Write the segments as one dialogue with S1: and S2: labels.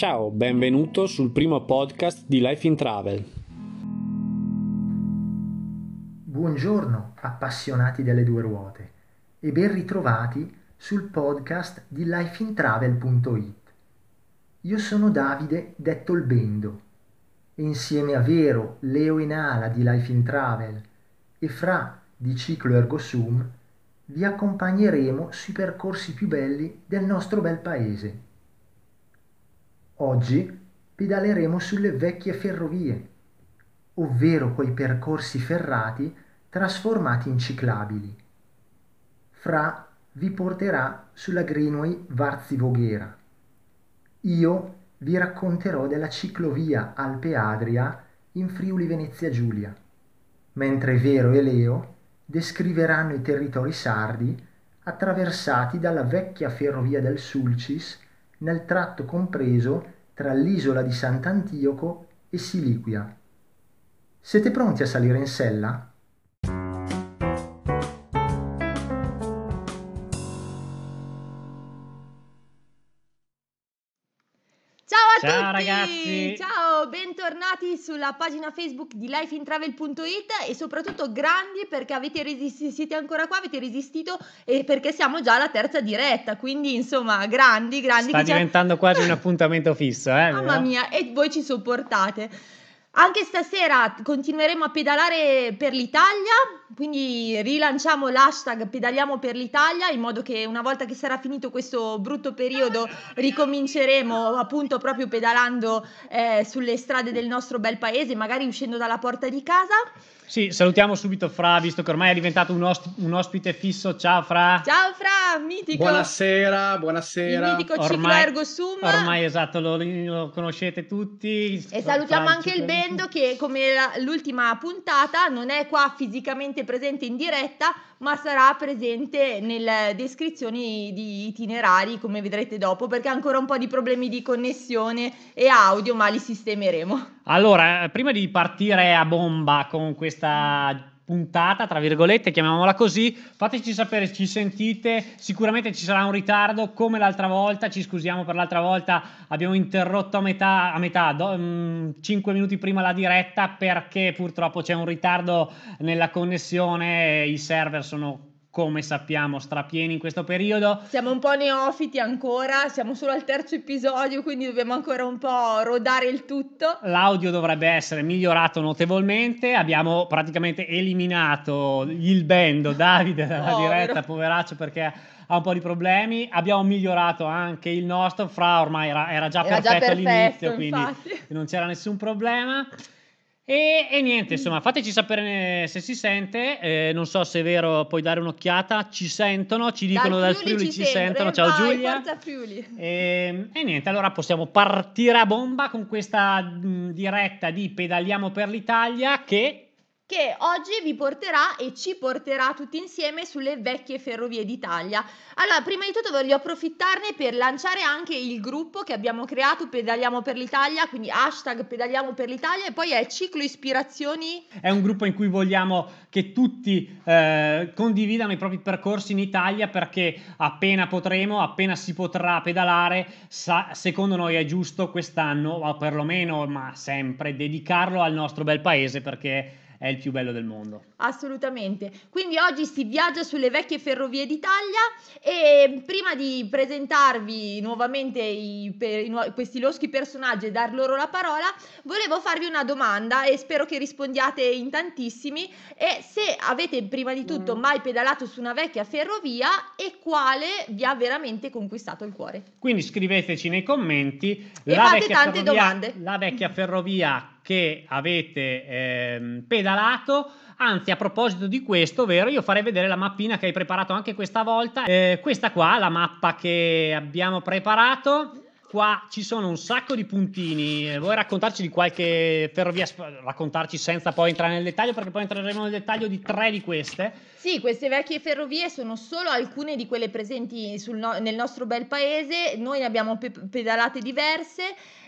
S1: Ciao, benvenuto sul primo podcast di Life in Travel.
S2: Buongiorno appassionati delle due ruote e ben ritrovati sul podcast di lifeintravel.it. Io sono Davide, detto il Bendo, e insieme a Vero, Leo e Nala di Life in Travel e Fra di Ciclo Ergosum vi accompagneremo sui percorsi più belli del nostro bel paese. Oggi pedaleremo sulle vecchie ferrovie, ovvero quei percorsi ferrati trasformati in ciclabili. Fra vi porterà sulla Greenway Varzi-Voghera. Io vi racconterò della ciclovia Alpe Adria in Friuli Venezia Giulia, mentre Vero e Leo descriveranno i territori sardi attraversati dalla vecchia ferrovia del Sulcis nel tratto compreso tra l'isola di Sant'Antioco e Siliquia. Siete pronti a salire in sella?
S3: Ciao
S1: ragazzi!
S3: Ciao, bentornati sulla pagina Facebook di lifeintravel.it e soprattutto grandi perché avete resistito, siete ancora qua, avete resistito e perché siamo già alla terza diretta, quindi insomma grandi, grandi.
S1: Sta diventando quasi un appuntamento fisso, eh?
S3: Mamma
S1: vero?
S3: mia, e voi ci sopportate. Anche stasera continueremo a pedalare per l'Italia, quindi rilanciamo l'hashtag pedaliamo per l'Italia in modo che una volta che sarà finito questo brutto periodo ricominceremo appunto proprio pedalando eh, sulle strade del nostro bel paese, magari uscendo dalla porta di casa.
S1: Sì, salutiamo subito Fra, visto che ormai è diventato un, ost- un ospite fisso. Ciao Fra!
S3: Ciao Fra, mitico!
S4: Buonasera,
S3: Il
S4: buonasera.
S3: mitico ciclo
S1: Ormai-
S3: Ergo Sum.
S1: Ormai esatto, lo, lo conoscete tutti.
S3: E salutiamo
S1: Fra,
S3: anche il Bendo che come la- l'ultima puntata non è qua fisicamente presente in diretta, ma sarà presente nelle descrizioni di itinerari, come vedrete dopo, perché ha ancora un po' di problemi di connessione e audio, ma li sistemeremo.
S1: Allora, eh, prima di partire a bomba con questa puntata, tra virgolette, chiamiamola così, fateci sapere ci sentite, sicuramente ci sarà un ritardo come l'altra volta, ci scusiamo per l'altra volta, abbiamo interrotto a metà, a metà 5 minuti prima la diretta perché purtroppo c'è un ritardo nella connessione, i server sono come sappiamo strapieni in questo periodo.
S3: Siamo un po' neofiti ancora, siamo solo al terzo episodio, quindi dobbiamo ancora un po' rodare il tutto.
S1: L'audio dovrebbe essere migliorato notevolmente. Abbiamo praticamente eliminato il bendo Davide dalla
S3: Povero.
S1: diretta, poveraccio, perché ha un po' di problemi. Abbiamo migliorato anche il nostro. Fra ormai era, era già
S3: Era già
S1: perfetto
S3: perfetto,
S1: all'inizio, quindi
S3: infatti.
S1: non c'era nessun problema. E, e niente, insomma, fateci sapere se si sente. Eh, non so se è vero, puoi dare un'occhiata. Ci sentono, ci dicono dal, Friuli, ci, sentono. Ciao
S3: Vai,
S1: Giulia.
S3: Forza Friuli.
S1: E, e niente, allora possiamo partire a bomba con questa mh, diretta di Pedaliamo per l'Italia che
S3: che oggi vi porterà e ci porterà tutti insieme sulle vecchie ferrovie d'Italia. Allora, prima di tutto voglio approfittarne per lanciare anche il gruppo che abbiamo creato Pedaliamo per l'Italia, quindi hashtag Pedaliamo per l'Italia e poi è Ciclo Ispirazioni.
S1: è un gruppo in cui vogliamo che tutti eh, condividano i propri percorsi in Italia perché appena potremo, appena si potrà pedalare, sa- secondo noi è giusto quest'anno, o perlomeno, ma sempre, dedicarlo al nostro bel paese perché è il più bello del mondo.
S3: Assolutamente. Quindi oggi si viaggia sulle vecchie ferrovie d'Italia e prima di presentarvi nuovamente i, per- i questi loschi personaggi e dar loro la parola, volevo farvi una domanda e spero che rispondiate in tantissimi e se avete prima di tutto mai pedalato su una vecchia ferrovia e quale vi ha veramente conquistato il cuore.
S1: Quindi scriveteci nei commenti
S3: E fate tante domande.
S1: la vecchia ferrovia che avete ehm, pedalato. Anzi, a proposito di questo, vero, io farei vedere la mappina che hai preparato anche questa volta. Eh, questa qua, la mappa che abbiamo preparato. Qua ci sono un sacco di puntini. Vuoi raccontarci di qualche ferrovia? Raccontarci senza poi entrare nel dettaglio, perché poi entreremo nel dettaglio di tre di queste.
S3: Sì, queste vecchie ferrovie sono solo alcune di quelle presenti sul nel nostro bel paese, noi ne abbiamo pe- pedalate diverse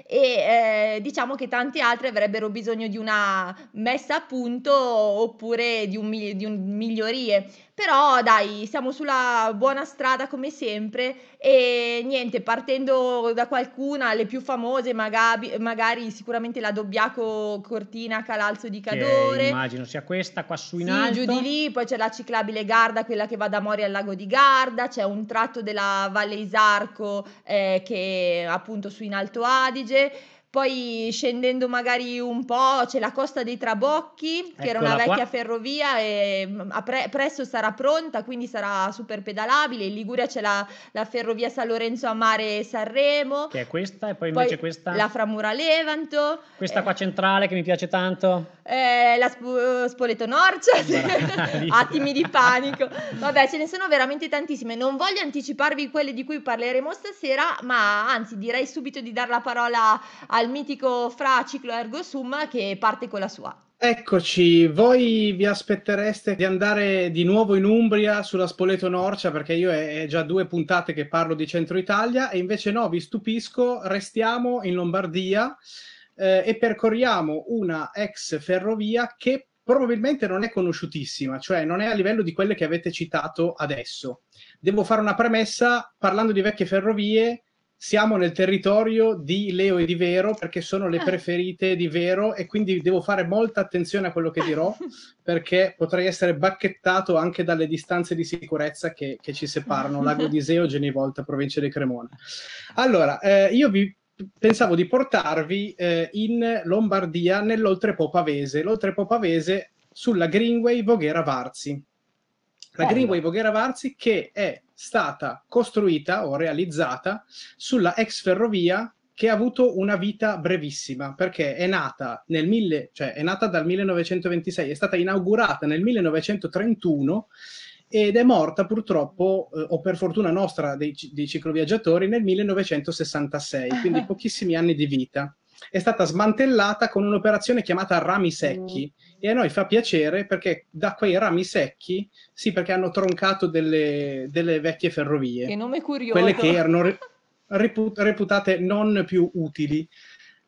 S3: e eh, diciamo che tante altre avrebbero bisogno di una messa a punto oppure di un, di un migliorie. Però dai, siamo sulla buona strada come sempre e niente, partendo da qualcuna, le più famose, magari, magari sicuramente la Dobbiaco Cortina Calalzo di Cadore.
S1: Che immagino sia questa qua su in
S3: sì,
S1: alto.
S3: giù di lì, poi c'è la ciclabile Garda, quella che va da Mori al lago di Garda, c'è un tratto della Valle Isarco eh, che è appunto su in Alto Adige. Poi scendendo magari un po' c'è la Costa dei Trabocchi, che era una
S1: Eccola qua.
S3: vecchia ferrovia e mm, a pre- presto sarà pronta, quindi sarà super pedalabile. In Liguria c'è la, la ferrovia San Lorenzo a Mare Sanremo.
S1: Che è questa e poi
S3: Poi
S1: invece questa,
S3: la Framura Levanto.
S1: questa
S3: eh,
S1: qua centrale che mi piace tanto.
S3: eh, la Sp- Spoleto Norcia, attimi di panico. Vabbè, ce ne sono veramente tantissime. Non voglio anticiparvi quelle di cui parleremo stasera, ma anzi direi subito di dar la parola al mitico Fra Ciclo Ergo Sum che parte con la sua.
S4: Eccoci, voi vi aspettereste di andare di nuovo in Umbria sulla Spoleto Norcia perché io è, è già due puntate che parlo di centro Italia e invece no, vi stupisco, restiamo in Lombardia eh, e percorriamo una ex ferrovia che probabilmente non è conosciutissima, cioè non è a livello di quelle che avete citato adesso. Devo fare una premessa, parlando di vecchie ferrovie, siamo nel territorio di Leo e di Vero perché sono le
S3: Ah.
S4: preferite di Vero e quindi devo fare molta attenzione a quello che dirò perché potrei essere bacchettato anche dalle distanze di sicurezza che, che ci separano, Lago di Iseo, Genivolta, provincia di Cremona. Allora, eh, io vi pensavo di portarvi eh, in Lombardia nell'Oltrepo Pavese, l'Oltrepo Pavese sulla Greenway Voghera Varzi. La. Greenway Voghera Varzi che è stata costruita o realizzata sulla ex ferrovia che ha avuto una vita brevissima perché è nata, nel mille, cioè è nata dal 1926, è stata inaugurata nel 1931 ed è morta purtroppo, eh, o per fortuna nostra dei, dei cicloviaggiatori, nel 1966, quindi pochissimi anni di vita. È stata smantellata con un'operazione chiamata rami secchi e a noi fa piacere perché da quei rami secchi, sì perché hanno troncato delle, delle vecchie ferrovie
S3: Che nome curioso.
S4: quelle che erano re- repu- reputate non più utili.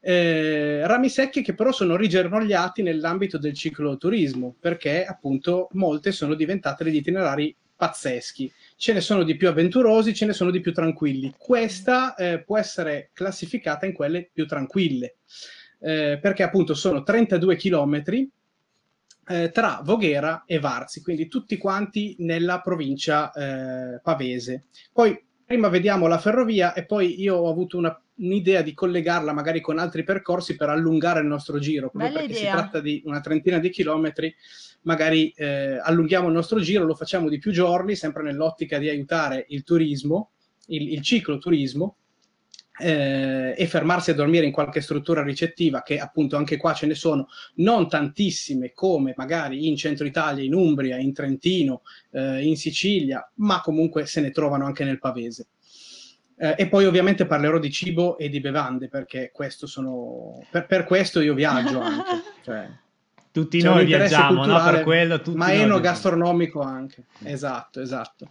S4: Eh, rami secchi che però sono rigermogliati nell'ambito del cicloturismo perché appunto molte sono diventate degli itinerari pazzeschi. Ce ne sono di più avventurosi, ce ne sono di più tranquilli. Questa eh, può essere classificata in quelle più tranquille eh, perché appunto sono 32 chilometri eh, tra Voghera e Varzi, quindi tutti quanti nella provincia eh, pavese. Poi prima vediamo la ferrovia e poi io ho avuto una- un'idea di collegarla magari con altri percorsi per allungare il nostro giro, proprio
S3: Bella
S4: perché si
S3: idea.
S4: tratta di una trentina di chilometri, magari eh, allunghiamo il nostro giro, lo facciamo di più giorni, sempre nell'ottica di aiutare il turismo, il, il cicloturismo, eh, e fermarsi a dormire in qualche struttura ricettiva, che appunto anche qua ce ne sono, non tantissime come magari in centro Italia, in Umbria, in Trentino, eh, in Sicilia, ma comunque se ne trovano anche nel Pavese. Eh, e poi ovviamente parlerò di cibo e di bevande, perché questo sono... per, per questo io viaggio anche. Cioè,
S1: Tutti noi viaggiamo, no? Per quello tutti
S4: ma enogastronomico anche. Esatto, esatto.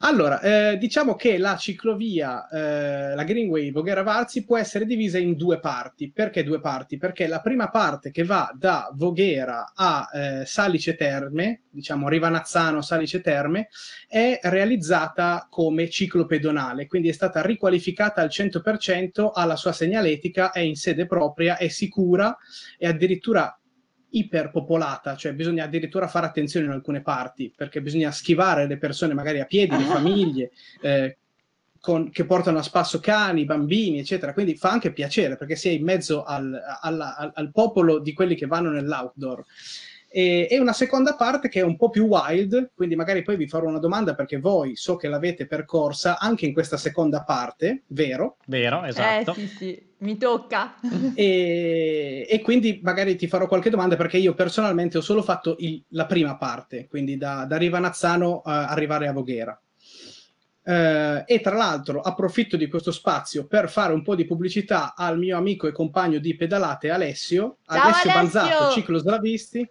S4: Allora, eh, diciamo che la ciclovia, eh, la Greenway Voghera Varzi può essere divisa in due parti. Perché due parti? Perché la prima parte che va da Voghera a eh, Salice Terme, diciamo Rivanazzano Salice Terme, è realizzata come ciclo pedonale, quindi è stata riqualificata al 100%, ha la sua segnaletica, è in sede propria, è sicura e addirittura iperpopolata, cioè bisogna addirittura fare attenzione in alcune parti, perché bisogna schivare le persone magari a piedi, le famiglie, eh, con- che portano a spasso cani, bambini, eccetera. Quindi fa anche piacere, perché si è in mezzo al, alla- al- al popolo di quelli che vanno nell'outdoor. E, e una seconda parte che è un po' più wild, quindi magari poi vi farò una domanda perché voi so che l'avete percorsa anche in questa seconda parte, vero?
S1: Vero, esatto.
S3: Eh sì, sì, mi tocca.
S4: E, e quindi magari ti farò qualche domanda perché io personalmente ho solo fatto il- la prima parte, quindi da, da Rivanazzano a arrivare a Voghera. Eh, e tra l'altro approfitto di questo spazio per fare un po' di pubblicità al mio amico e compagno di pedalate Alessio,
S3: Ciao,
S4: Alessio
S3: Alessio!
S4: Banzato, Ciclo Slavisti.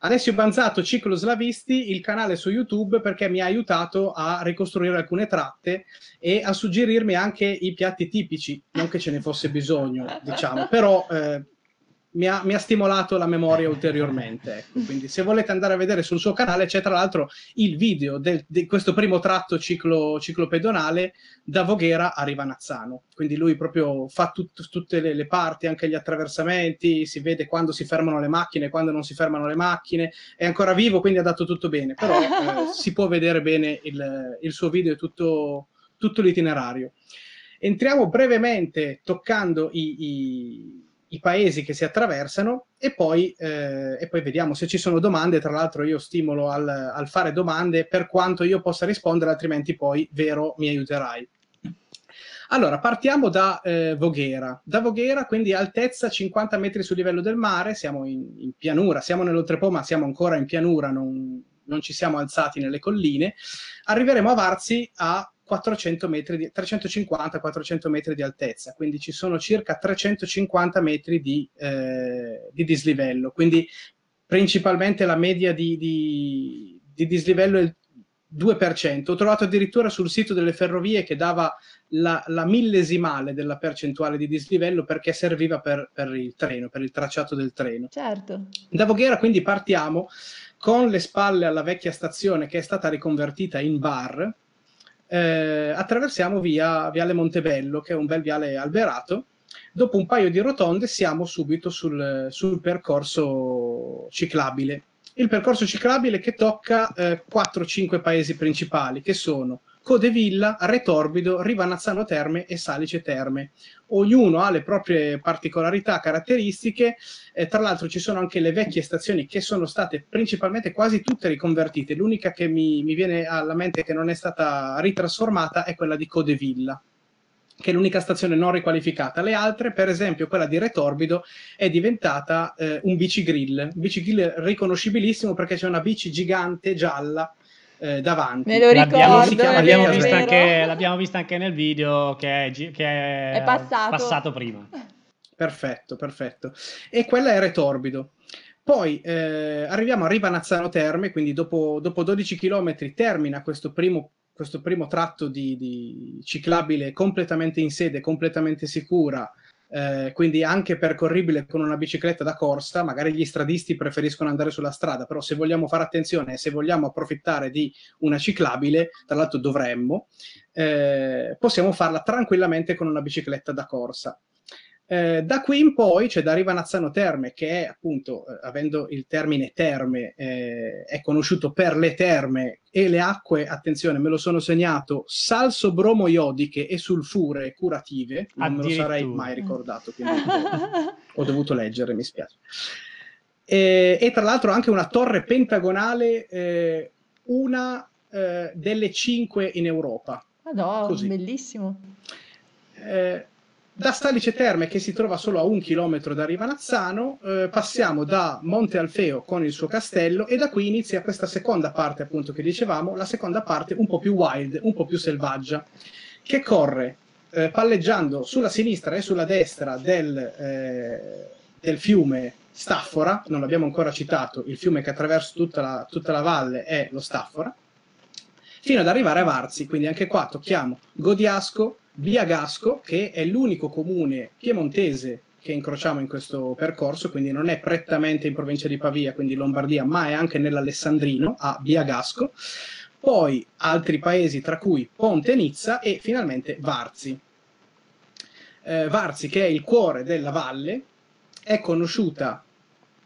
S4: Alessio Banzato, Ciclo Slavisti, il canale su YouTube perché mi ha aiutato a ricostruire alcune tratte e a suggerirmi anche i piatti tipici, non che ce ne fosse bisogno, diciamo, però eh, mi ha, mi ha, stimolato la memoria ulteriormente. Ecco. Quindi, se volete andare a vedere sul suo canale, c'è tra l'altro il video del, di questo primo tratto ciclo, ciclopedonale da Voghera a Rivanazzano. Quindi, lui proprio fa tut, tutte le, le, parti, anche gli attraversamenti, si vede quando si fermano le macchine, quando non si fermano le macchine. È ancora vivo, quindi ha dato tutto bene. Però eh, si può vedere bene il, il suo video e tutto, tutto l'itinerario. Entriamo brevemente toccando i, i i paesi che si attraversano e poi, eh, e poi, vediamo se ci sono domande. Tra l'altro io stimolo al, al, fare domande per quanto io possa rispondere, altrimenti poi, vero, mi aiuterai. Allora, partiamo da eh, Voghera. Da Voghera, quindi altezza 50 metri sul livello del mare, siamo in, in pianura, siamo nell'Oltrepo, ma siamo ancora in pianura, non, non ci siamo alzati nelle colline. Arriveremo a Varzi a 400 metri di, 350-400 metri di altezza, quindi ci sono circa 350 metri di, eh, di dislivello, quindi principalmente la media di, di, di, dislivello è il 2%. Ho trovato addirittura sul sito delle ferrovie che dava la, la millesimale della percentuale di dislivello perché serviva per, per, il treno, per il tracciato del treno.
S3: Certo.
S4: Da Voghera quindi partiamo con le spalle alla vecchia stazione che è stata riconvertita in bar, eh, attraversiamo via Viale Montebello, che è un bel viale alberato. Dopo un paio di rotonde siamo subito sul, sul percorso ciclabile. Il percorso ciclabile che tocca eh, 4-5 paesi principali, che sono Codevilla, Retorbido, Rivanazzano Terme e Salice Terme. Ognuno ha le proprie particolarità, caratteristiche, eh, tra l'altro ci sono anche le vecchie stazioni che sono state principalmente quasi tutte riconvertite, l'unica che mi, mi viene alla mente che non è stata ritrasformata è quella di Codevilla che è l'unica stazione non riqualificata. Le altre, per esempio quella di Retorbido, è diventata eh, un bicigrill, un bicigrill riconoscibilissimo perché c'è una bici gigante gialla eh, davanti.
S3: Me lo ricordo,
S1: l'abbiamo, l'abbiamo, vista anche, l'abbiamo, vista anche, nel video che è, che
S3: è, è passato.
S1: passato. prima.
S4: Perfetto, perfetto. E quella è Retorbido. Poi eh, arriviamo a Rivanazzano Terme, quindi dopo, dopo 12 km termina questo primo, questo primo tratto di, di ciclabile completamente in sede, completamente sicura, eh, quindi anche percorribile con una bicicletta da corsa, magari gli stradisti preferiscono andare sulla strada, però se vogliamo fare attenzione e se vogliamo approfittare di una ciclabile, tra l'altro dovremmo, eh, possiamo farla tranquillamente con una bicicletta da corsa. Eh, da qui in poi c'è da Rivanazzano Terme, che è appunto, eh, avendo il termine terme, eh, è conosciuto per le terme e le acque, attenzione, me lo sono segnato, salso bromo iodiche e sulfure curative, non me lo sarei mai ricordato, quindi ho dovuto leggere, mi spiace. E, e, tra l'altro anche una torre pentagonale, eh, una eh, delle cinque in Europa.
S3: Madonna, bellissimo.
S4: Eh, da Stalice Terme, che si trova solo a un chilometro da Rivanazzano, eh, passiamo da Monte Alfeo con il suo castello e da qui inizia questa seconda parte, appunto, che dicevamo, la seconda parte un po' più wild, un po' più selvaggia, che corre eh, palleggiando sulla sinistra e sulla destra del, eh, del, fiume Staffora, non l'abbiamo ancora citato, il fiume che attraversa tutta la, tutta la valle è lo Staffora, fino ad arrivare a Varzi, quindi anche qua tocchiamo Godiasco, Biagasco, che è l'unico comune piemontese che incrociamo in questo percorso, quindi non è prettamente in provincia di Pavia, quindi Lombardia, ma è anche nell'Alessandrino, a Biagasco. Poi altri paesi, tra cui Ponte Nizza e finalmente Varzi. Eh, Varzi, che è il cuore della valle, è conosciuta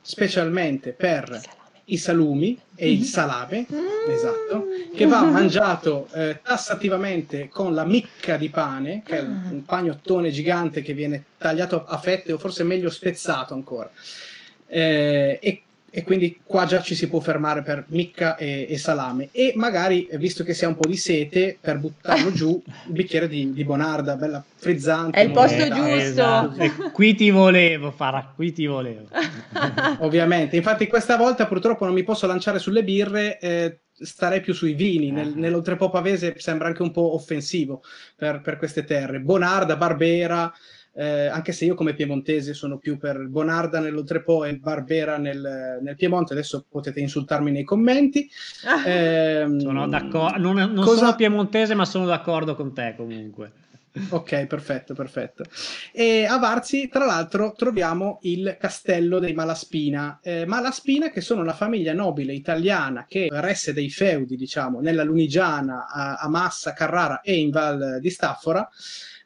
S4: specialmente per i salumi e il salame, mm. esatto, che va mangiato eh, tassativamente con la micca di pane, che è un pagnottone gigante che viene tagliato a fette o forse meglio spezzato ancora. Eh, e e quindi qua già ci si può fermare per micca e, e, salame. E magari visto che si ha un po' di sete per buttarlo giù un bicchiere di, di, bonarda bella frizzante
S3: è il posto giusto.
S1: Esatto. qui ti volevo Farah qui ti volevo.
S4: Ovviamente. Infatti questa volta purtroppo non mi posso lanciare sulle birre eh, starei più sui vini. Nel, ah. nell'oltrepo pavese sembra anche un po' offensivo per, per queste terre. Bonarda barbera eh, anche se io come piemontese sono più per Bonarda nell'Oltrepo e Barbera nel, nel, Piemonte, adesso potete insultarmi nei commenti.
S1: Eh, sono d'accordo, non, non cosa... sono piemontese ma sono d'accordo con te comunque.
S4: Ok, perfetto, perfetto. E a Varzi, tra l'altro, troviamo il castello dei Malaspina. Eh, Malaspina, che sono una famiglia nobile italiana che resse dei feudi, diciamo, nella Lunigiana, a, a Massa, Carrara e in Val di Staffora.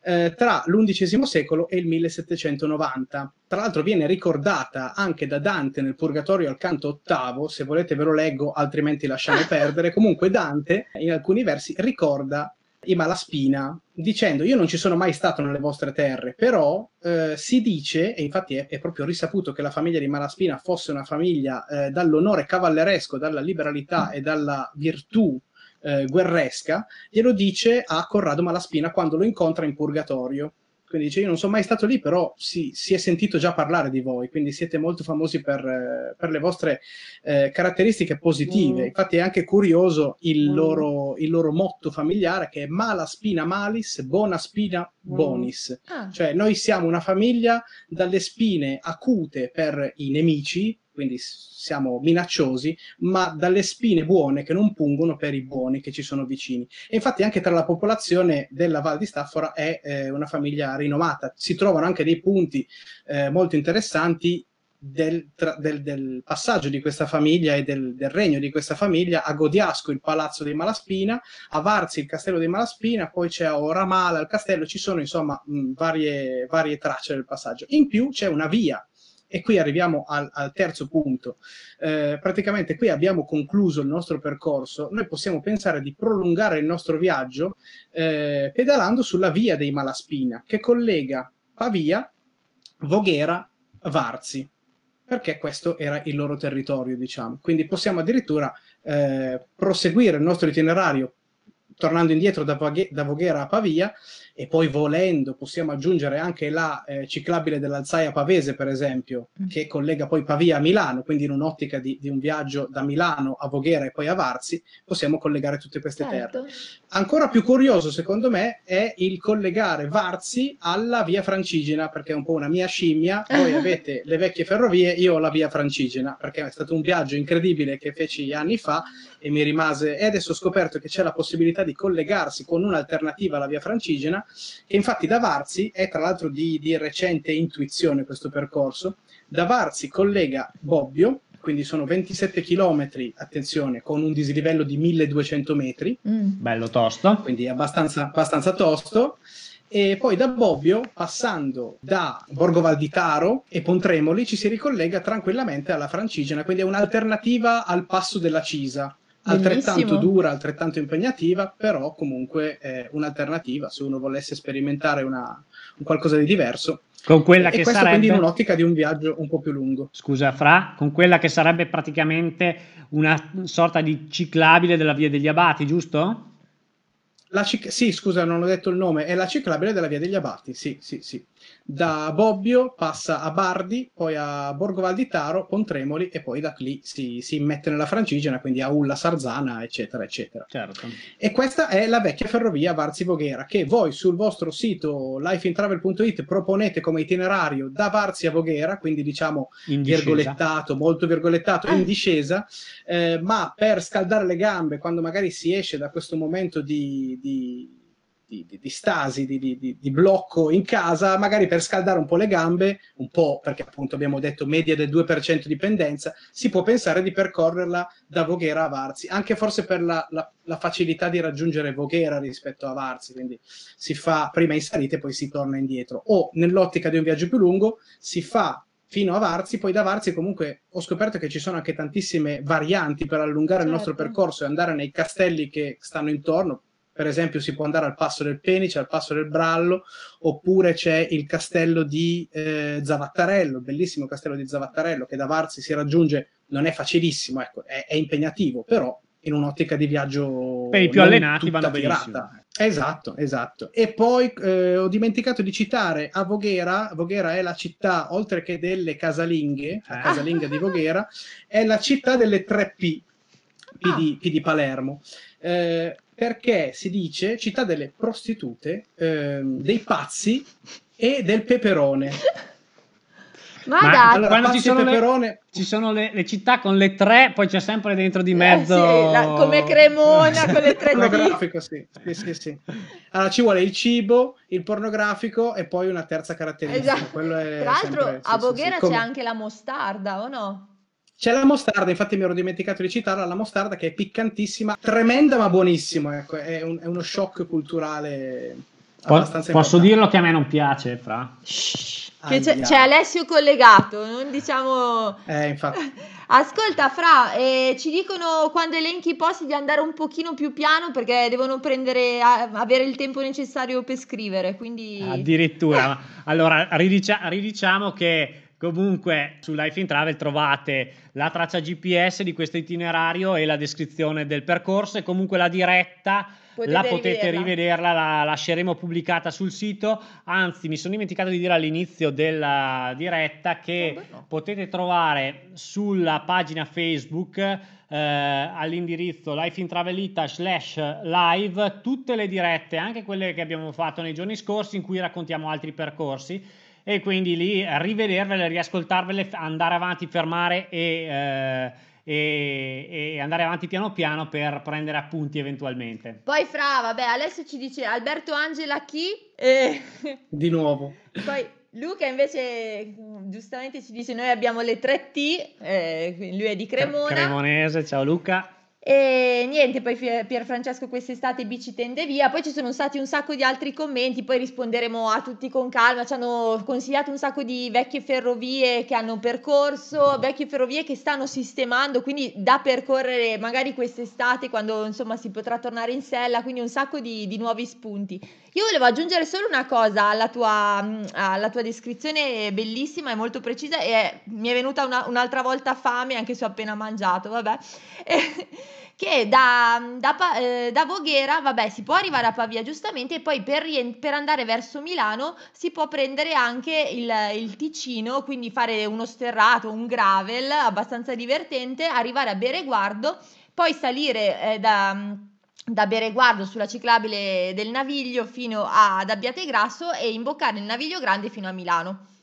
S4: Eh, tra l'undicesimo secolo e il 1790. Tra l'altro viene ricordata anche da Dante nel Purgatorio al canto ottavo, se volete ve lo leggo, altrimenti lasciamo perdere. Comunque Dante in alcuni versi ricorda i Malaspina dicendo io non ci sono mai stato nelle vostre terre, però eh, si dice, e infatti è, è, proprio risaputo che la famiglia di Malaspina fosse una famiglia eh, dall'onore cavalleresco, dalla liberalità e dalla virtù eh, guerresca, glielo dice a Corrado Malaspina quando lo incontra in purgatorio. Quindi dice: Io non sono mai stato lì, però si, si è sentito già parlare di voi, quindi siete molto famosi per, eh, per le vostre eh, caratteristiche positive. Mm. Infatti, è anche curioso il, mm. loro, il, loro, motto familiare che è mala spina malis, buona spina mm. bonis. Mm. Ah. Cioè, noi siamo una famiglia dalle spine acute per i nemici, quindi siamo minacciosi, ma dalle spine buone che non pungono per i buoni che ci sono vicini. E infatti anche tra la popolazione della Val di Staffora è eh, una famiglia rinomata. Si trovano anche dei punti eh, molto interessanti del, tra, del, del, passaggio di questa famiglia e del, del, regno di questa famiglia a Godiasco il palazzo dei Malaspina, a Varzi il castello dei Malaspina, poi c'è a Oramala il castello, ci sono insomma mh, varie, varie tracce del passaggio. In più c'è una via e qui arriviamo al, al terzo punto. Eh, praticamente qui abbiamo concluso il nostro percorso, noi possiamo pensare di prolungare il nostro viaggio eh, pedalando sulla via dei Malaspina che collega Pavia, Voghera, Varzi perché questo era il loro territorio, diciamo. Quindi possiamo addirittura eh, proseguire il nostro itinerario tornando indietro da, da Voghera a Pavia e poi volendo possiamo aggiungere anche la eh, ciclabile dell'Alzaia Pavese, per esempio, mm. che collega poi Pavia a Milano, quindi in un'ottica di, di, un viaggio da Milano a Voghera e poi a Varzi, possiamo collegare tutte queste certo. terre. Ancora più curioso, secondo me, è il collegare Varzi alla via Francigena, perché è un po' una mia scimmia. Voi avete le vecchie ferrovie, io ho la via Francigena, perché è stato un viaggio incredibile che feci anni fa e mi rimase. E adesso ho scoperto che c'è la possibilità di collegarsi con un'alternativa alla via Francigena che infatti da Varzi è tra l'altro di, di recente intuizione questo percorso. Da Varzi collega Bobbio, quindi sono 27 km, attenzione, con un dislivello di 1200 metri.
S1: Mm. Bello tosto.
S4: Quindi abbastanza, abbastanza tosto. E poi da Bobbio, passando da Borgo Valditaro e Pontremoli, ci si ricollega tranquillamente alla Francigena, quindi è un'alternativa al passo della Cisa altrettanto dura, altrettanto impegnativa, però comunque è un'alternativa se uno volesse sperimentare una, un qualcosa di diverso.
S1: Con quella e, che
S4: questo
S1: sarebbe...
S4: quindi in un'ottica di un viaggio un po' più lungo.
S1: Scusa, Fra, con quella che sarebbe praticamente una sorta di ciclabile della Via degli Abati, giusto?
S4: Cic- sì, scusa, non ho detto il nome, è la ciclabile della Via degli Abati, sì, sì, sì da Bobbio passa a Bardi, poi a Borgo Valditaro, Pontremoli e poi da lì si, si immette nella Francigena, quindi a Ulla Sarzana, eccetera, eccetera.
S1: Certo.
S4: E questa è la vecchia ferrovia Varzi-Voghera, che voi sul vostro sito lifeintravel.it proponete come itinerario da Varzi a Voghera, quindi diciamo virgolettato, molto virgolettato, in discesa, eh, ma per scaldare le gambe quando magari si esce da questo momento di, di di, di, di stasi, di, blocco in casa, magari per scaldare un po' le gambe, un po' perché appunto abbiamo detto media del 2% di pendenza, si può pensare di percorrerla da Voghera a Varzi, anche forse per la, la, la facilità di raggiungere Voghera rispetto a Varzi, quindi si fa prima in salita e poi si torna indietro, o nell'ottica di un viaggio più lungo si fa fino a Varzi, poi da Varzi comunque ho scoperto che ci sono anche tantissime varianti per allungare certo. il nostro certo. percorso e andare nei castelli che stanno intorno, per esempio si può andare al passo del Penice, al passo del Brallo, oppure c'è il castello di eh, Zavattarello, bellissimo castello di Zavattarello che da Varzi si raggiunge, non è facilissimo, ecco, è, è impegnativo, però in un'ottica di viaggio
S1: per i più allenati vanno benissimo.
S4: Esatto, esatto. E poi eh, ho dimenticato di citare a Voghera, Voghera è la città, oltre che delle casalinghe, la eh. casalinga di Voghera, è la città delle 3P, P, di, P di Palermo. Eh, perché si dice città delle prostitute, ehm, dei pazzi e del peperone.
S3: Ma, Ma dai,
S1: allora, quando ci sono, le, ci sono le, le, città con le tre, poi c'è sempre dentro di mezzo. Eh,
S3: sì, la, come Cremona con le tre
S4: pornografico, sì. Sì, sì. Allora ci vuole il cibo, il pornografico e poi una terza caratteristica. Esatto.
S3: Tra l'altro, a Voghera c'è anche la mostarda, o no?
S4: C'è la mostarda, infatti mi ero dimenticato di citarla, la mostarda che è piccantissima, tremenda ma buonissima, ecco, è, un, è uno shock culturale abbastanza
S1: Posso dirlo che a me non piace, Fra?
S3: Che c'è, c'è, Alessio collegato, non diciamo...
S4: Eh, infatti.
S3: Ascolta, Fra, eh, ci dicono quando elenchi i posti di andare un pochino più piano perché devono prendere, a, avere il tempo necessario per scrivere, quindi...
S1: Addirittura. allora, ridicia- ridiciamo che Comunque su Life in Travel trovate la traccia GPS di questo itinerario e la descrizione del percorso e comunque la diretta potete la potete rivederla. rivederla, la lasceremo pubblicata sul sito. Anzi, mi sono dimenticato di dire all'inizio della diretta che oh, no. potete trovare sulla pagina Facebook eh, all'indirizzo Life in Travelita slash live tutte le dirette, anche quelle che abbiamo fatto nei giorni scorsi in cui raccontiamo altri percorsi e quindi lì rivedervele, riascoltarvele, andare avanti, fermare e, eh, e, e, andare avanti piano piano per prendere appunti eventualmente.
S3: Poi Fra, vabbè, Alessio ci dice Alberto Angela chi? E...
S4: Di nuovo.
S3: Poi Luca invece giustamente ci dice noi abbiamo le 3T, eh, lui è di Cremona.
S1: Cremonese, ciao Luca.
S3: E niente, poi Pier Francesco quest'estate bici tende via. Poi ci sono stati un sacco di altri commenti, poi risponderemo a tutti con calma. Ci hanno consigliato un sacco di vecchie ferrovie che hanno percorso, vecchie ferrovie che stanno sistemando, quindi da percorrere magari quest'estate quando insomma si potrà tornare in sella, quindi un sacco di, di nuovi spunti. Io volevo aggiungere solo una cosa alla tua, alla tua descrizione, bellissima e molto precisa, e mi è venuta una, un'altra volta fame anche se ho appena mangiato, vabbè. che da, da, eh, da, Voghera, vabbè, si può arrivare a Pavia giustamente e poi per, per andare verso Milano si può prendere anche il, il, Ticino, quindi fare uno sterrato, un gravel abbastanza divertente, arrivare a Bereguardo, poi salire eh, da da Bereguardo sulla ciclabile del Naviglio fino ad Abbiategrasso e imboccare il Naviglio Grande fino a Milano.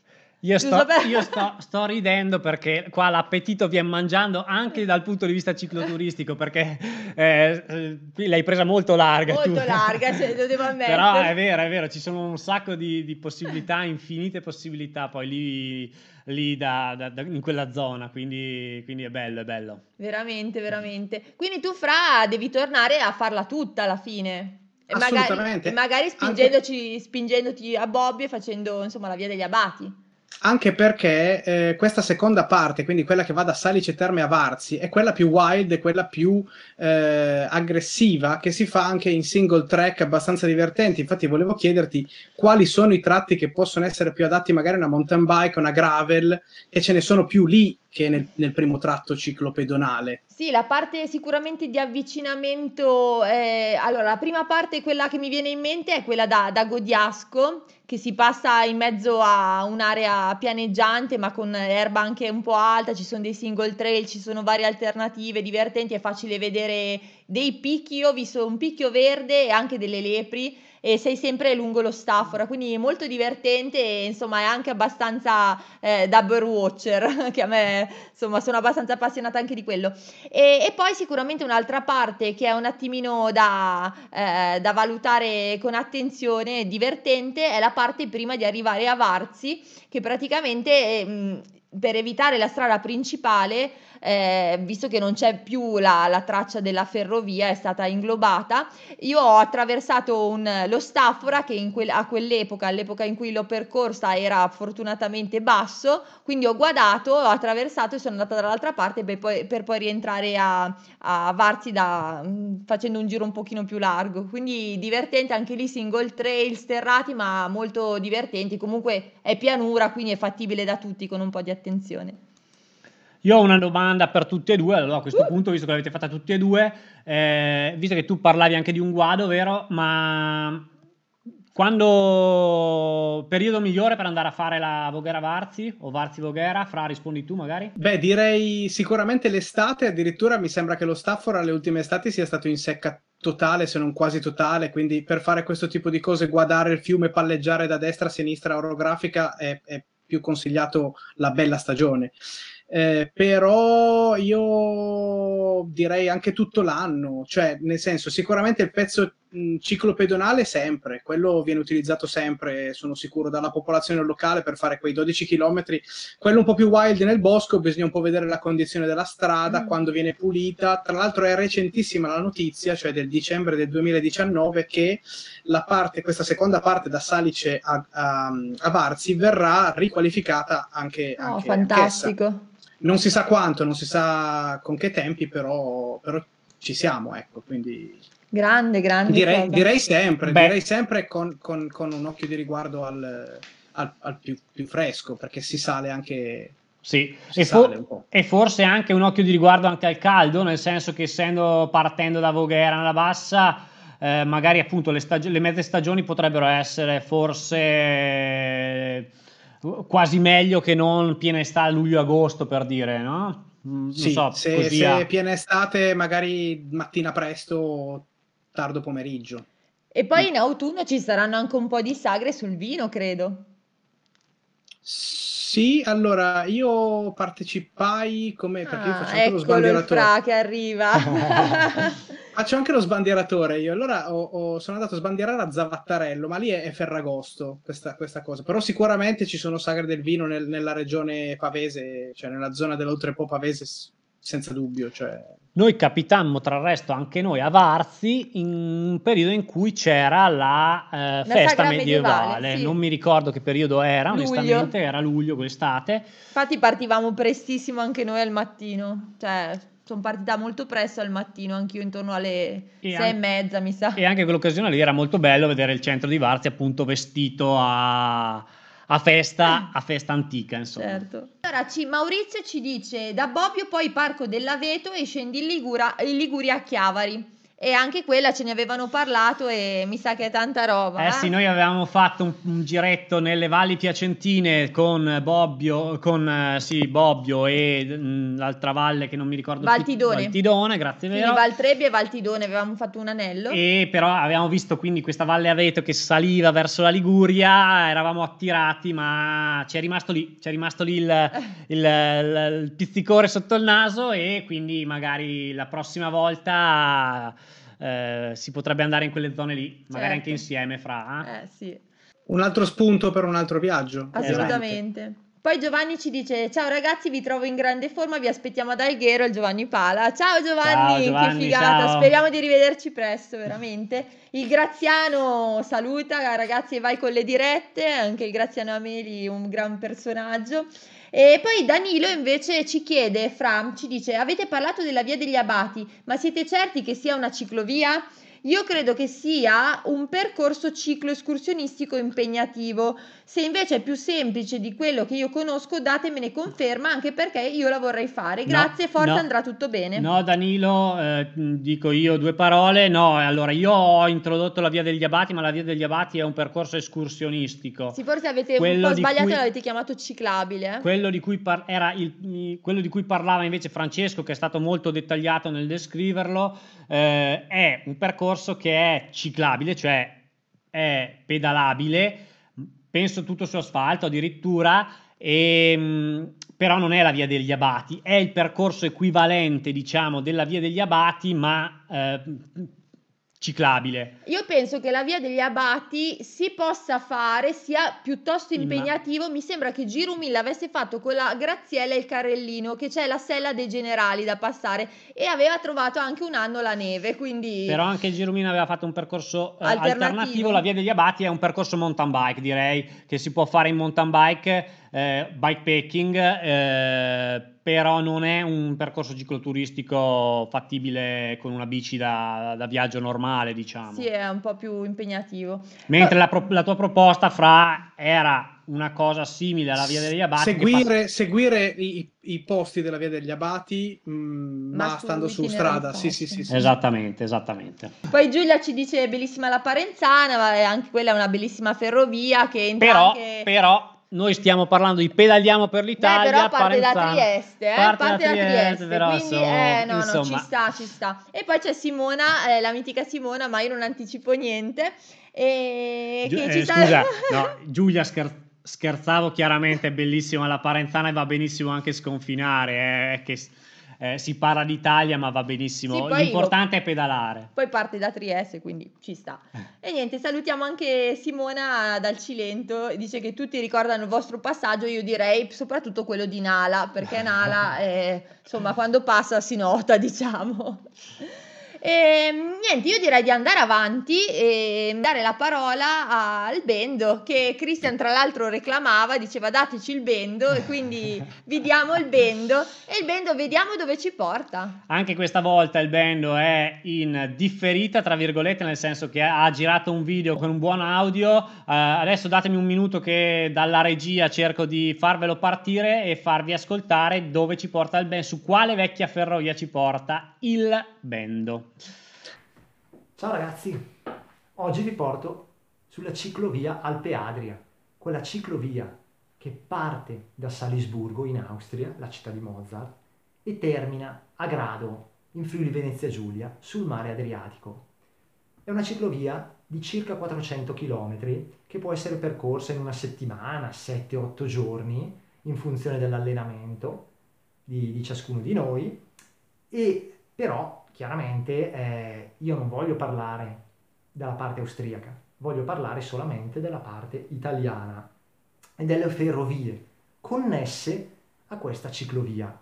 S1: Io, sto, io sto, sto, ridendo perché qua l'appetito viene mangiando anche dal punto di vista cicloturistico perché eh, eh l'hai presa molto larga.
S3: Molto tu. larga, cioè, lo devo ammettere.
S1: Però è vero, è vero, ci sono un sacco di, di possibilità, infinite possibilità poi lì, lì da, da, da, in quella zona, quindi, quindi, è bello, è bello.
S3: Veramente, veramente. Quindi tu Fra devi tornare a farla tutta alla fine.
S4: Magari,
S3: magari spingendoci, Anche... spingendoti a Bobbio e facendo insomma la via degli abati.
S4: Anche perché eh, questa seconda parte, quindi quella che va da Salice Terme a Varzi, è quella più wild, è quella più eh, aggressiva che si fa anche in single track abbastanza divertenti. Infatti, volevo chiederti quali sono i tratti che possono essere più adatti magari a una mountain bike, una gravel, e ce ne sono più lì che nel, nel primo tratto ciclopedonale.
S3: Sì, la parte sicuramente di avvicinamento, eh, allora la prima parte, quella che mi viene in mente è quella da, da Godiasco, che si passa in mezzo a un'area pianeggiante ma con erba anche un po' alta, ci sono dei single trail, ci sono varie alternative divertenti, è facile vedere dei picchi, io ho visto un picchio verde e anche delle lepri e sei sempre lungo lo Staffora, quindi molto divertente e insomma è anche abbastanza eh, da birdwatcher, che a me insomma sono abbastanza appassionata anche di quello. E, e poi sicuramente un'altra parte che è un attimino da, eh, da valutare con attenzione, divertente, è la parte prima di arrivare a Varzi, che praticamente... Eh, per evitare la strada principale, eh, visto che non c'è più la, la, traccia della ferrovia, è stata inglobata, io ho attraversato un, lo Staffora che que- a quell'epoca, all'epoca in cui l'ho percorsa, era fortunatamente basso, quindi ho guadato, ho attraversato e sono andata dall'altra parte per poi, per poi rientrare a, a Varzi da, facendo un giro un pochino più largo. Quindi divertente anche lì, single trail, sterrati, ma molto divertenti. Comunque è pianura, quindi è fattibile da tutti con un po' di attenzione.
S1: Io ho una domanda per tutti e due, allora a questo uh. punto, visto che l'avete fatta tutti e due, eh, visto che tu parlavi anche di un guado, vero? Ma quando periodo migliore per andare a fare la Voghera Varzi o Varzi Voghera? Fra, rispondi tu magari?
S4: Beh, direi sicuramente l'estate, addirittura mi sembra che lo Stafford alle ultime estati sia stato in secca totale, se non quasi totale, quindi per fare questo tipo di cose, guardare il fiume, palleggiare da destra a sinistra orografica è, è più consigliato la bella stagione. Eh, però io direi anche tutto l'anno, cioè nel senso sicuramente il pezzo mh, ciclopedonale sempre, quello viene utilizzato sempre, sono sicuro, dalla popolazione locale per fare quei 12 km, quello un po' più wild nel bosco, bisogna un po' vedere la condizione della strada, mm. quando viene pulita, tra l'altro è recentissima la notizia, cioè del dicembre del 2019, che la parte, questa seconda parte da Salice a, a, a Varzi verrà riqualificata anche,
S3: oh,
S4: anche
S3: fantastico.
S4: Anch'essa non si sa quanto, non si sa con che tempi, però, però ci siamo, ecco, quindi...
S3: Grande, grande.
S4: Direi, direi sempre, Beh. direi sempre con, con, con, un occhio di riguardo al, al, al più, più, fresco, perché si sale anche...
S1: Sì, e, fo- e, forse anche un occhio di riguardo anche al caldo, nel senso che essendo partendo da Voghera nella bassa, eh, magari appunto le, stag- le mezze stagioni potrebbero essere forse quasi meglio che non piena estate luglio-agosto per dire, no?
S4: Mm, non sì, so, se, se è piena estate magari mattina presto, tardo pomeriggio.
S3: E poi in autunno ci saranno anche un po' di sagre sul vino, credo.
S4: Sì, allora io partecipai come perché io faccio anche lo sbandieratore.
S3: fra che arriva.
S4: Faccio anche lo sbandieratore io. Allora ho, ho, sono andato a sbandierare a Zavattarello, ma lì è, è Ferragosto questa, questa, cosa. Però sicuramente ci sono sagre del vino nel, nella regione pavese, cioè nella zona dell'Oltrepo pavese, senza dubbio. Cioè...
S1: Noi capitammo tra il resto anche noi a Varzi in un periodo in cui c'era la eh, festa medievale. medievale sì. Non mi ricordo che periodo era, luglio. onestamente, era luglio quell'estate.
S3: Infatti partivamo prestissimo anche noi al mattino, cioè sono partita molto presto al mattino, anch'io intorno alle e sei anche, e mezza, mi sa.
S1: E anche quell'occasione lì era molto bello vedere il centro di Varzi appunto vestito a, a festa, a festa antica, insomma.
S3: Certo. Allora, ci, Maurizio ci dice, da Bobbio poi Parco dell'Aveto e scendi in, Ligura, in Liguria a Chiavari. E anche quella ce ne avevano parlato e mi sa che è tanta roba.
S1: Eh, eh? sì, noi avevamo fatto un, un, giretto nelle valli piacentine con Bobbio, con, eh, sì, Bobbio e mh, mm, l'altra valle che non mi ricordo
S3: Valtidone.
S1: più. Valtidone, grazie
S3: quindi
S1: vero.
S3: Valtrebbia e Valtidone avevamo fatto un anello.
S1: E però avevamo visto quindi questa valle Aveto che saliva verso la Liguria, eravamo attirati ma ci è rimasto lì, ci è rimasto lì il, il, il, il pizzicore sotto il naso e quindi magari la prossima volta eh, si potrebbe andare in quelle zone lì, magari certo. anche insieme fra.
S3: Eh? eh sì.
S4: Un altro spunto per un altro viaggio.
S3: Assolutamente. Esatto. Poi Giovanni ci dice: Ciao ragazzi, vi trovo in grande forma. Vi aspettiamo ad Alghero. Il Giovanni Pala. Ciao Giovanni, ciao, Giovanni che figata. Ciao. Speriamo di rivederci presto, veramente. Il Graziano saluta, ragazzi, vai con le dirette. Anche il Graziano Ameli, un gran personaggio. E poi Danilo invece ci chiede, Fra, ci dice, avete parlato della via degli Abati, ma siete certi che sia una ciclovia? Io credo che sia un percorso ciclo escursionistico impegnativo. Se invece è più semplice di quello che io conosco, datemene conferma anche perché io la vorrei fare. Grazie, no, forse no, andrà tutto bene.
S1: No, Danilo, eh, dico io due parole. No, allora io ho introdotto la via degli Abati, ma la via degli Abati è un percorso escursionistico.
S3: Sì, forse avete quello un po' sbagliato cui, e l'avete chiamato ciclabile.
S1: Eh? Quello, di cui par- era il, quello di cui parlava invece Francesco, che è stato molto dettagliato nel descriverlo, eh, è un percorso percorso che è ciclabile, cioè è pedalabile, penso tutto su asfalto addirittura, e, ehm, però non è la via degli abati, è il percorso equivalente, diciamo, della via degli abati, ma eh, ciclabile.
S3: Io penso che la via degli abati si possa fare, sia piuttosto impegnativo. Ma... Mi sembra che Girumi l'avesse fatto con la Graziella e il Carrellino, che c'è la sella dei generali da passare e aveva trovato anche un anno la neve, quindi...
S1: Però anche Girumi aveva fatto un percorso eh, alternativo. alternativo. La via degli abati è un percorso mountain bike, direi, che si può fare in mountain bike, eh, bikepacking, eh, però non è un percorso cicloturistico fattibile con una bici da, da viaggio normale, diciamo.
S3: Sì, è un po' più impegnativo.
S1: Mentre la, pro, la, tua proposta, Fra, era una cosa simile alla Via degli Abati.
S4: Seguire, fa... seguire i, i, posti della Via degli Abati, mh, mm, ma, ma stando su strada. Sì, sì, sì, sì,
S1: Esattamente, esattamente.
S3: Poi Giulia ci dice bellissima la Parenzana, ma anche quella è una bellissima ferrovia che entra
S1: però,
S3: anche...
S1: Però noi stiamo parlando di pedaliamo per l'Italia. Beh,
S3: però parte da Trieste, eh? parte,
S1: parte
S3: da Trieste, Trieste
S1: però,
S3: quindi so, eh, no, no, ci sta, ci sta. E poi c'è Simona, eh, la mitica Simona, ma io non anticipo niente. E
S1: Gi- eh, sta... Scusa, no, Giulia scherza scherzavo chiaramente, è bellissima la Parenzana e va benissimo anche sconfinare, eh, che eh, si parla d'Italia ma va benissimo,
S3: Sì,
S1: l'importante
S3: lo-
S1: è pedalare.
S3: Poi parte da Trieste, quindi ci sta. E niente, salutiamo anche Simona dal Cilento, dice che tutti ricordano il vostro passaggio, io direi soprattutto quello di Nala, perché Nala, eh, insomma, quando passa si nota, diciamo. E niente, io direi di andare avanti e dare la parola al bendo che Christian tra l'altro reclamava, diceva dateci il bendo e quindi vi diamo il bendo e il bendo vediamo dove ci porta.
S1: Anche questa volta il bando è in differita, tra virgolette, nel senso che ha girato un video con un buon audio. Eh, adesso datemi un minuto che dalla regia cerco di farvelo partire e farvi ascoltare dove ci porta il bando, su quale vecchia ferrovia ci porta il bando.
S2: Ciao ragazzi, oggi vi porto sulla ciclovia Alpe Adria, quella ciclovia che parte da Salisburgo in Austria, la città di Mozart, e termina a Grado, in Friuli Venezia Giulia, sul mare Adriatico. È una ciclovia di circa 400 km che può essere percorsa in una settimana, 7-8 giorni, in funzione dell'allenamento di, di ciascuno di noi, e però chiaramente eh, io non voglio parlare della parte austriaca, voglio parlare solamente della parte italiana e delle ferrovie connesse a questa ciclovia.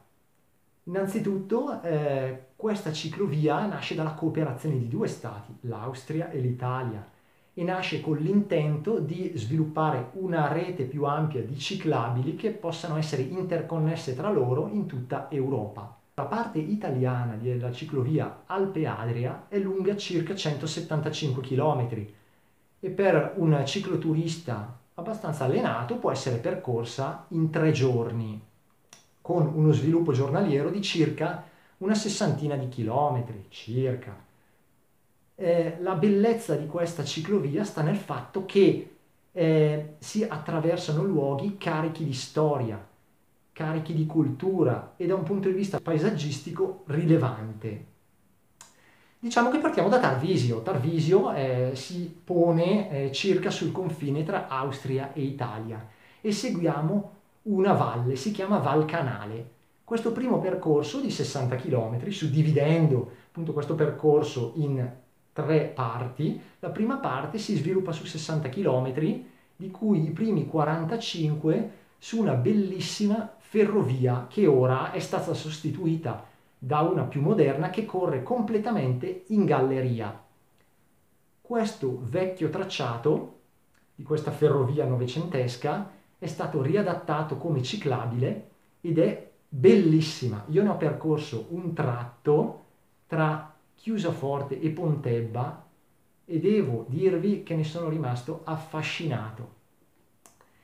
S2: Innanzitutto eh, questa ciclovia nasce dalla cooperazione di due stati, l'Austria e l'Italia, e nasce con l'intento di sviluppare una rete più ampia di ciclabili che possano essere interconnesse tra loro in tutta Europa. La parte italiana della ciclovia Alpe Adria è lunga circa 175 km e per un cicloturista abbastanza allenato può essere percorsa in tre giorni con uno sviluppo giornaliero di circa una sessantina di chilometri circa. Eh, la bellezza di questa ciclovia sta nel fatto che eh, si attraversano luoghi carichi di storia, carichi di cultura e da un punto di vista paesaggistico rilevante. Diciamo che partiamo da Tarvisio. Tarvisio eh, si pone eh, circa sul confine tra Austria e Italia e seguiamo una valle, si chiama Val Canale. Questo primo percorso di 60 km, suddividendo appunto questo percorso in tre parti, la prima parte si sviluppa su 60 km, di cui i primi 45 su una bellissima ferrovia che ora è stata sostituita da una più moderna che corre completamente in galleria. Questo vecchio tracciato di questa ferrovia novecentesca è stato riadattato come ciclabile ed è bellissima. Io ne ho percorso un tratto tra Chiusaforte e Pontebba e devo dirvi che ne sono rimasto affascinato.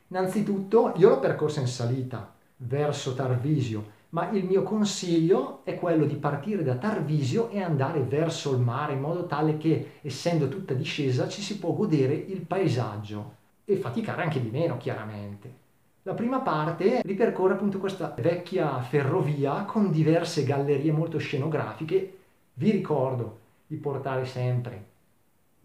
S2: Innanzitutto io l'ho percorsa in salita verso Tarvisio, ma il mio consiglio è quello di partire da Tarvisio e andare verso il mare in modo tale che, essendo tutta discesa, ci si può godere il paesaggio e faticare anche di meno, chiaramente. La prima parte ripercorre appunto questa vecchia ferrovia con diverse gallerie molto scenografiche. Vi ricordo di portare sempre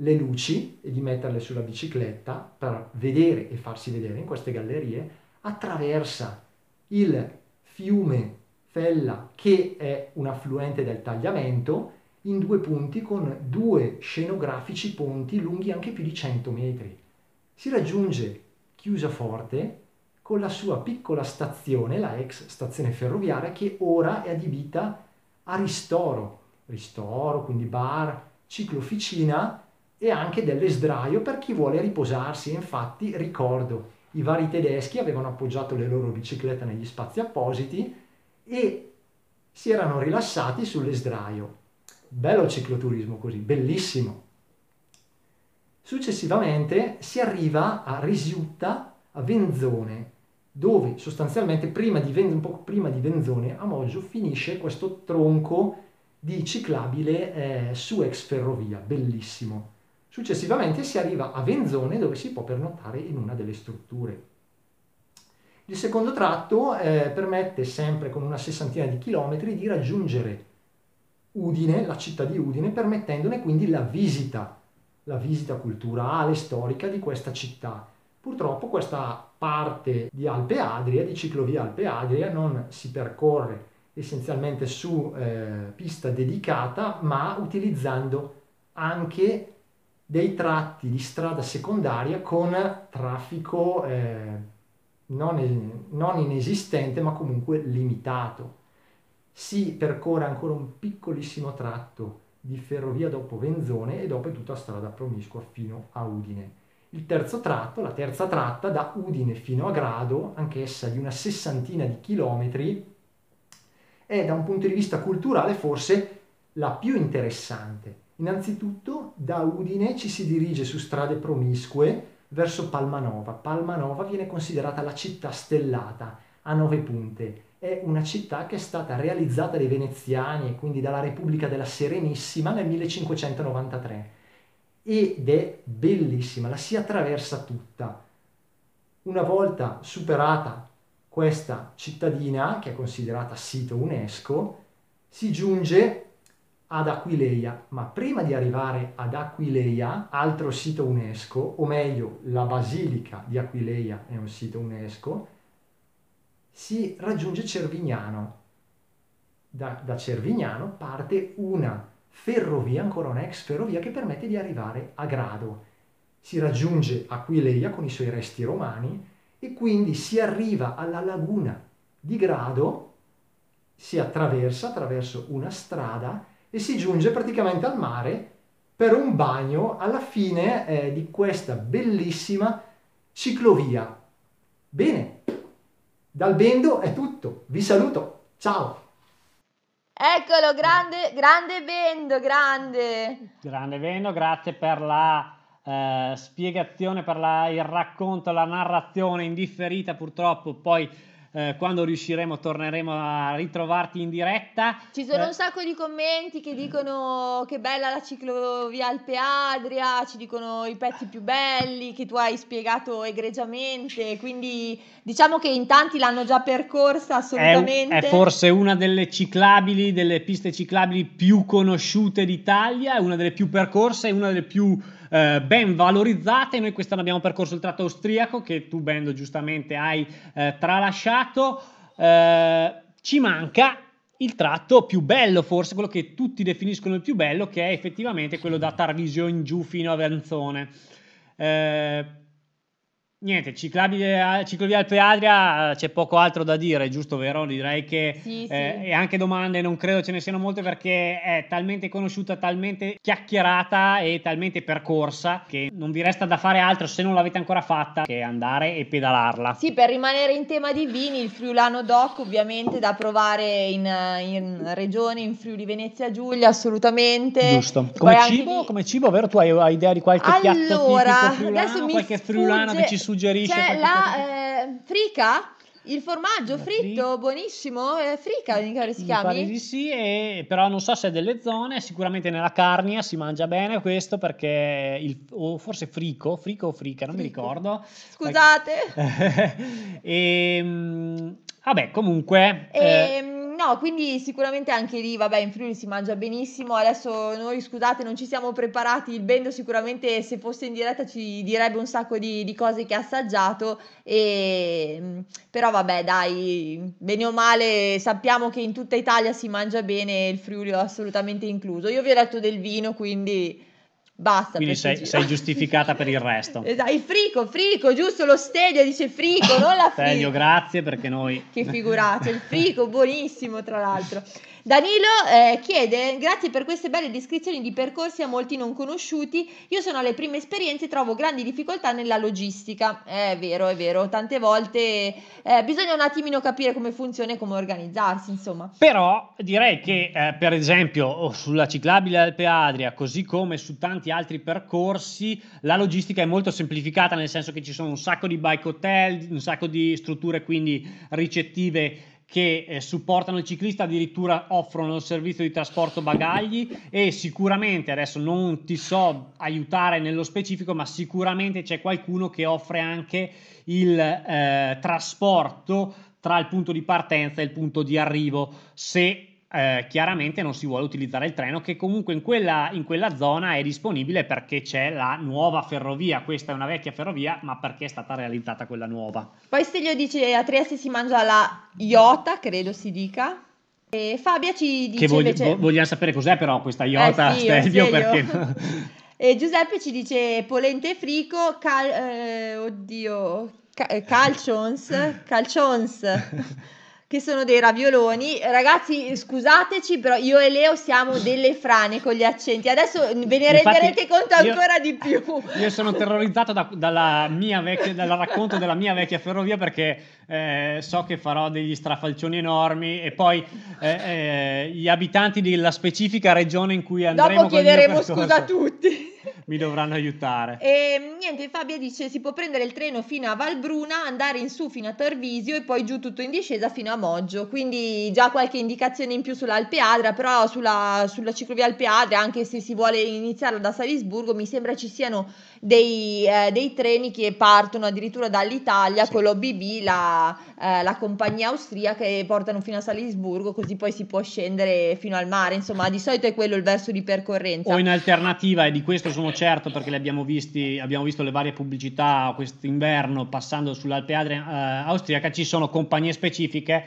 S2: le luci e di metterle sulla bicicletta per vedere e farsi vedere in queste gallerie. Attraversa il fiume Fella che è un affluente del tagliamento in due punti con due scenografici ponti lunghi anche più di 100 metri. Si raggiunge Chiusaforte con la sua piccola stazione, la ex stazione ferroviaria, che ora è adibita a ristoro. Ristoro, quindi bar, ciclofficina e anche dell'esdraio per chi vuole riposarsi. Infatti ricordo, i vari tedeschi avevano appoggiato le loro biciclette negli spazi appositi e si erano rilassati sull'esdraio. Bello il cicloturismo così, bellissimo. Successivamente si arriva a Risiutta, a Venzone, dove sostanzialmente prima di, un po' prima di Venzone a Moggio finisce questo tronco di ciclabile eh, su ex ferrovia, bellissimo. Successivamente si arriva a Venzone dove si può pernottare in una delle strutture. Il secondo tratto eh, permette sempre con una sessantina di chilometri di raggiungere Udine, la città di Udine, permettendone quindi la visita, la visita culturale, storica di questa città. Purtroppo questa parte di Alpe Adria, di ciclovia Alpe Adria, non si percorre essenzialmente su eh, pista dedicata, ma utilizzando anche dei tratti di strada secondaria con traffico eh, non, non inesistente, ma comunque limitato. Si percorre ancora un piccolissimo tratto di ferrovia dopo Venzone e dopo è tutta strada promiscua fino a Udine. Il terzo tratto, la terza tratta da Udine fino a Grado, anch'essa di una sessantina di chilometri, è da un punto di vista culturale forse la più interessante. Innanzitutto da Udine ci si dirige su strade promiscue verso Palmanova. Palmanova viene considerata la città stellata a nove punte. È una città che è stata realizzata dai veneziani e quindi dalla Repubblica della Serenissima nel 1593 ed è bellissima, la si attraversa tutta. Una volta superata questa cittadina, che è considerata sito UNESCO, si giunge ad Aquileia, ma prima di arrivare ad Aquileia, altro sito UNESCO, o meglio la Basilica di Aquileia è un sito UNESCO, si raggiunge Cervignano. Da, da Cervignano parte una ferrovia, ancora una ex ferrovia, che permette di arrivare a Grado. Si raggiunge Aquileia con i suoi resti romani e quindi si arriva alla laguna di Grado, si attraversa attraverso una strada e si giunge praticamente al mare per un bagno alla fine eh, di questa bellissima ciclovia. Bene, dal Bendo è tutto, vi saluto, ciao!
S3: Eccolo, grande, grande Bendo, grande!
S1: Grande Bendo, grazie per la eh, spiegazione, per la, il racconto, la narrazione indifferita purtroppo, poi eh, quando riusciremo torneremo a ritrovarti in diretta.
S3: Ci sono
S1: eh.
S3: un sacco di commenti che dicono che bella la ciclovia Alpe Adria, ci dicono i pezzi più belli che tu hai spiegato egregiamente, quindi diciamo che in tanti l'hanno già percorsa assolutamente.
S1: È, è forse una delle ciclabili, delle piste ciclabili più conosciute d'Italia, è una delle più percorse, è una delle più eh, ben valorizzate. Noi quest'anno abbiamo percorso il tratto austriaco che tu, Bendo, giustamente hai eh, tralasciato. Eh, ci manca il tratto più bello, forse quello che tutti definiscono il più bello, che è effettivamente quello da Tarvisio in giù fino a Venzone. Eh, Niente, ciclabile, ciclovia Alpe Adria c'è poco altro da dire, giusto vero? Direi che
S3: Sì, sì.
S1: eh, e anche domande non credo ce ne siano molte perché è talmente conosciuta, talmente chiacchierata e talmente percorsa che non vi resta da fare altro se non l'avete ancora fatta che andare e pedalarla.
S3: Sì, per rimanere in tema di vini, il Friulano Doc ovviamente da provare in, in regione, in Friuli Venezia Giulia, assolutamente.
S1: Giusto. Come cibo,
S3: lì-
S1: come cibo, vero? Tu hai, hai idea di qualche piatto
S3: Allora,
S1: tipico friulano,
S3: adesso mi
S1: qualche friulano
S3: sfugge-
S1: che ci suggerisce?
S3: C'è la eh, frica, il formaggio
S1: La
S3: fritto, buonissimo, eh, frica, mi pare si
S1: Mi
S3: chiami?
S1: di sì, e- però non so se è delle zone, sicuramente nella Carnia si mangia bene questo perché, il, o forse frico, frico o frica, non mi
S3: Frico.
S1: ricordo.
S3: Scusate.
S1: e, mm, vabbè, comunque... eh,
S3: Ehm, no, quindi sicuramente anche lì, vabbè, in Friuli si mangia benissimo. Adesso noi, scusate, non ci siamo preparati. Il Bendo sicuramente se fosse in diretta ci direbbe un sacco di, di cose che ha assaggiato. E, però vabbè, dai, bene o male sappiamo che in tutta Italia si mangia bene, il Friuli è assolutamente incluso. Io vi ho detto del vino, quindi basta.
S1: quindi sei, sei giustificata per il resto.
S3: Esatto, il frico, frico, giusto? Lo stedio dice frico, non la frico.
S1: Stelio, grazie perché noi...
S3: Che figuraccia, il frigo buonissimo tra l'altro. Danilo eh, chiede, grazie per queste belle descrizioni di percorsi a molti non conosciuti, io sono alle prime esperienze e trovo grandi difficoltà nella logistica. È vero, è vero, tante volte eh, bisogna un attimino capire come funziona e come organizzarsi, insomma.
S1: Però direi che eh, per esempio sulla ciclabile Alpe Adria, così come su tanti altri percorsi, la logistica è molto semplificata nel senso che ci sono un sacco di bike hotel, un sacco di strutture quindi ricettive che eh, supportano il ciclista, addirittura offrono il servizio di trasporto bagagli e sicuramente, adesso non ti so aiutare nello specifico, ma sicuramente c'è qualcuno che offre anche il eh, trasporto tra il punto di partenza e il punto di arrivo. Se eh, chiaramente non si vuole utilizzare il treno che comunque in quella, in quella, zona è disponibile perché c'è la nuova ferrovia, questa è una vecchia ferrovia ma perché è stata realizzata quella nuova.
S3: Poi Stelio dice a Trieste si mangia la iota, credo si dica. E Fabia ci dice
S1: che vogli-
S3: invece...
S1: vogliamo sapere cos'è però questa iota,
S3: Eh sì,
S1: Stelvio,
S3: Stelvio.
S1: perché...
S3: E Giuseppe ci dice polente e frico, cal- eh, oddio, ca- eh, calcions, calcions, che sono dei ravioloni. Ragazzi, scusateci, però io e Leo siamo delle frane con gli accenti. Adesso ve ne
S1: Infatti,
S3: renderete conto
S1: io-
S3: ancora di più.
S1: Io sono terrorizzato da- dalla mia vecchia, dal racconto della mia vecchia ferrovia perché eh, so che farò degli strafalcioni enormi e poi eh, eh, gli abitanti della specifica regione in cui andremo
S3: Dopo chiederemo scusa a tutti.
S1: Mi dovranno aiutare.
S3: E niente, Fabia dice si può prendere il treno fino a Valbruna, andare in su fino a Tarvisio e poi giù tutto in discesa fino a Moggio. Quindi già qualche indicazione in più sull'Alpe Adria, però sulla, sulla ciclovia Alpe Adria, anche se si vuole iniziare da Salisburgo, mi sembra ci siano dei, eh, dei treni che partono addirittura dall'Italia
S1: Sì.
S3: con l'OBB, la, eh, la compagnia austriaca, che portano fino a Salisburgo, così poi si può scendere fino al mare. Insomma, di solito è quello il verso di percorrenza.
S1: O in alternativa, e di questo sono certo perché le abbiamo, visti, abbiamo visto le varie pubblicità quest'inverno passando sull'Alpe Adria eh, austriaca, ci sono compagnie specifiche,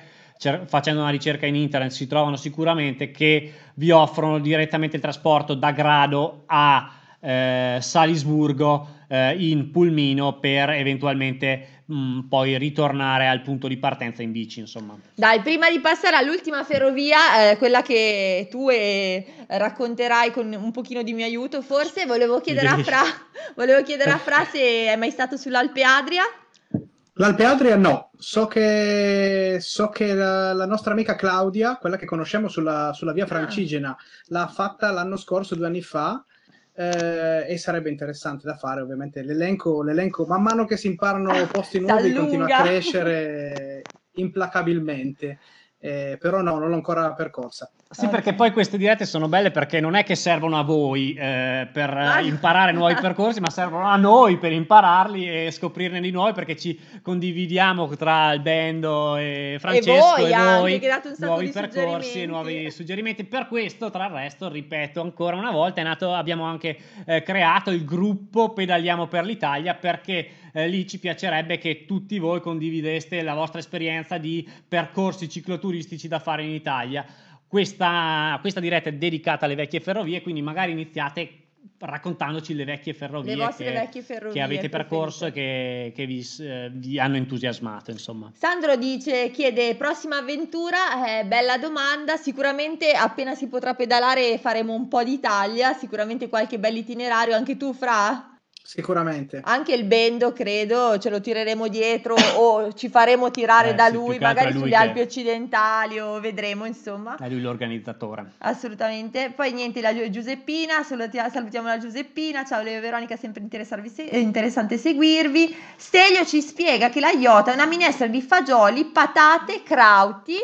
S1: facendo una ricerca in internet si trovano sicuramente, che vi offrono direttamente il trasporto da Grado a eh, Salisburgo eh, in pulmino per eventualmente mh, poi ritornare al punto di partenza in bici, insomma.
S3: Dai, prima di passare all'ultima ferrovia, eh, quella che tu eh, racconterai con un pochino di mio aiuto, forse volevo chiedere a Fra, volevo chiedere a Fra se è mai stato sull'Alpe Adria.
S4: L'Alpe Adria no, so che, so che la, la nostra amica Claudia, quella che conosciamo sulla, sulla via
S3: Ah.
S4: Francigena, l'ha fatta l'anno scorso, due anni fa, eh, e sarebbe interessante da fare ovviamente. L'elenco, l'elenco man mano che si imparano posti nuovi
S3: S'allunga.
S4: continua a crescere implacabilmente, eh, però no, non l'ho ancora percorsa.
S1: Sì, perché poi queste dirette sono belle perché non è che servono a voi eh, per
S3: Ah.
S1: imparare nuovi percorsi, ma servono a noi per impararli e scoprirne di nuovi perché ci condividiamo tra il Bendo e Francesco
S3: voi
S1: e
S3: anche,
S1: voi
S3: che date un sacco
S1: nuovi percorsi e nuovi suggerimenti. Per questo, tra il resto, ripeto ancora una volta, è nato, abbiamo anche eh, creato il gruppo Pedaliamo per l'Italia perché eh, lì ci piacerebbe che tutti voi condivideste la vostra esperienza di percorsi cicloturistici da fare in Italia. Questa, questa diretta è dedicata alle vecchie ferrovie, quindi magari iniziate raccontandoci le vecchie ferrovie,
S3: Le
S1: che,
S3: vecchie ferrovie
S1: che avete percorso e che, che vi, eh, vi hanno entusiasmato, insomma.
S3: Sandro dice, chiede, prossima avventura, eh, bella domanda, sicuramente appena si potrà pedalare faremo un po' d'Italia, sicuramente qualche bel itinerario, anche tu Fra?
S4: Sicuramente.
S3: Anche il Bendo, credo, ce lo tireremo dietro o ci faremo tirare
S1: Eh,
S3: da
S1: sì,
S3: lui, magari
S1: lui
S3: sulle
S1: che-
S3: Alpi occidentali o vedremo, insomma.
S1: È lui l'organizzatore.
S3: Assolutamente. Poi niente, la Giu- Giuseppina, salutia- salutiamo la Giuseppina. Ciao Leo e Veronica, sempre interessarvi se- eh, interessante seguirvi. Stelio ci spiega che la iota è una minestra di fagioli, patate, crauti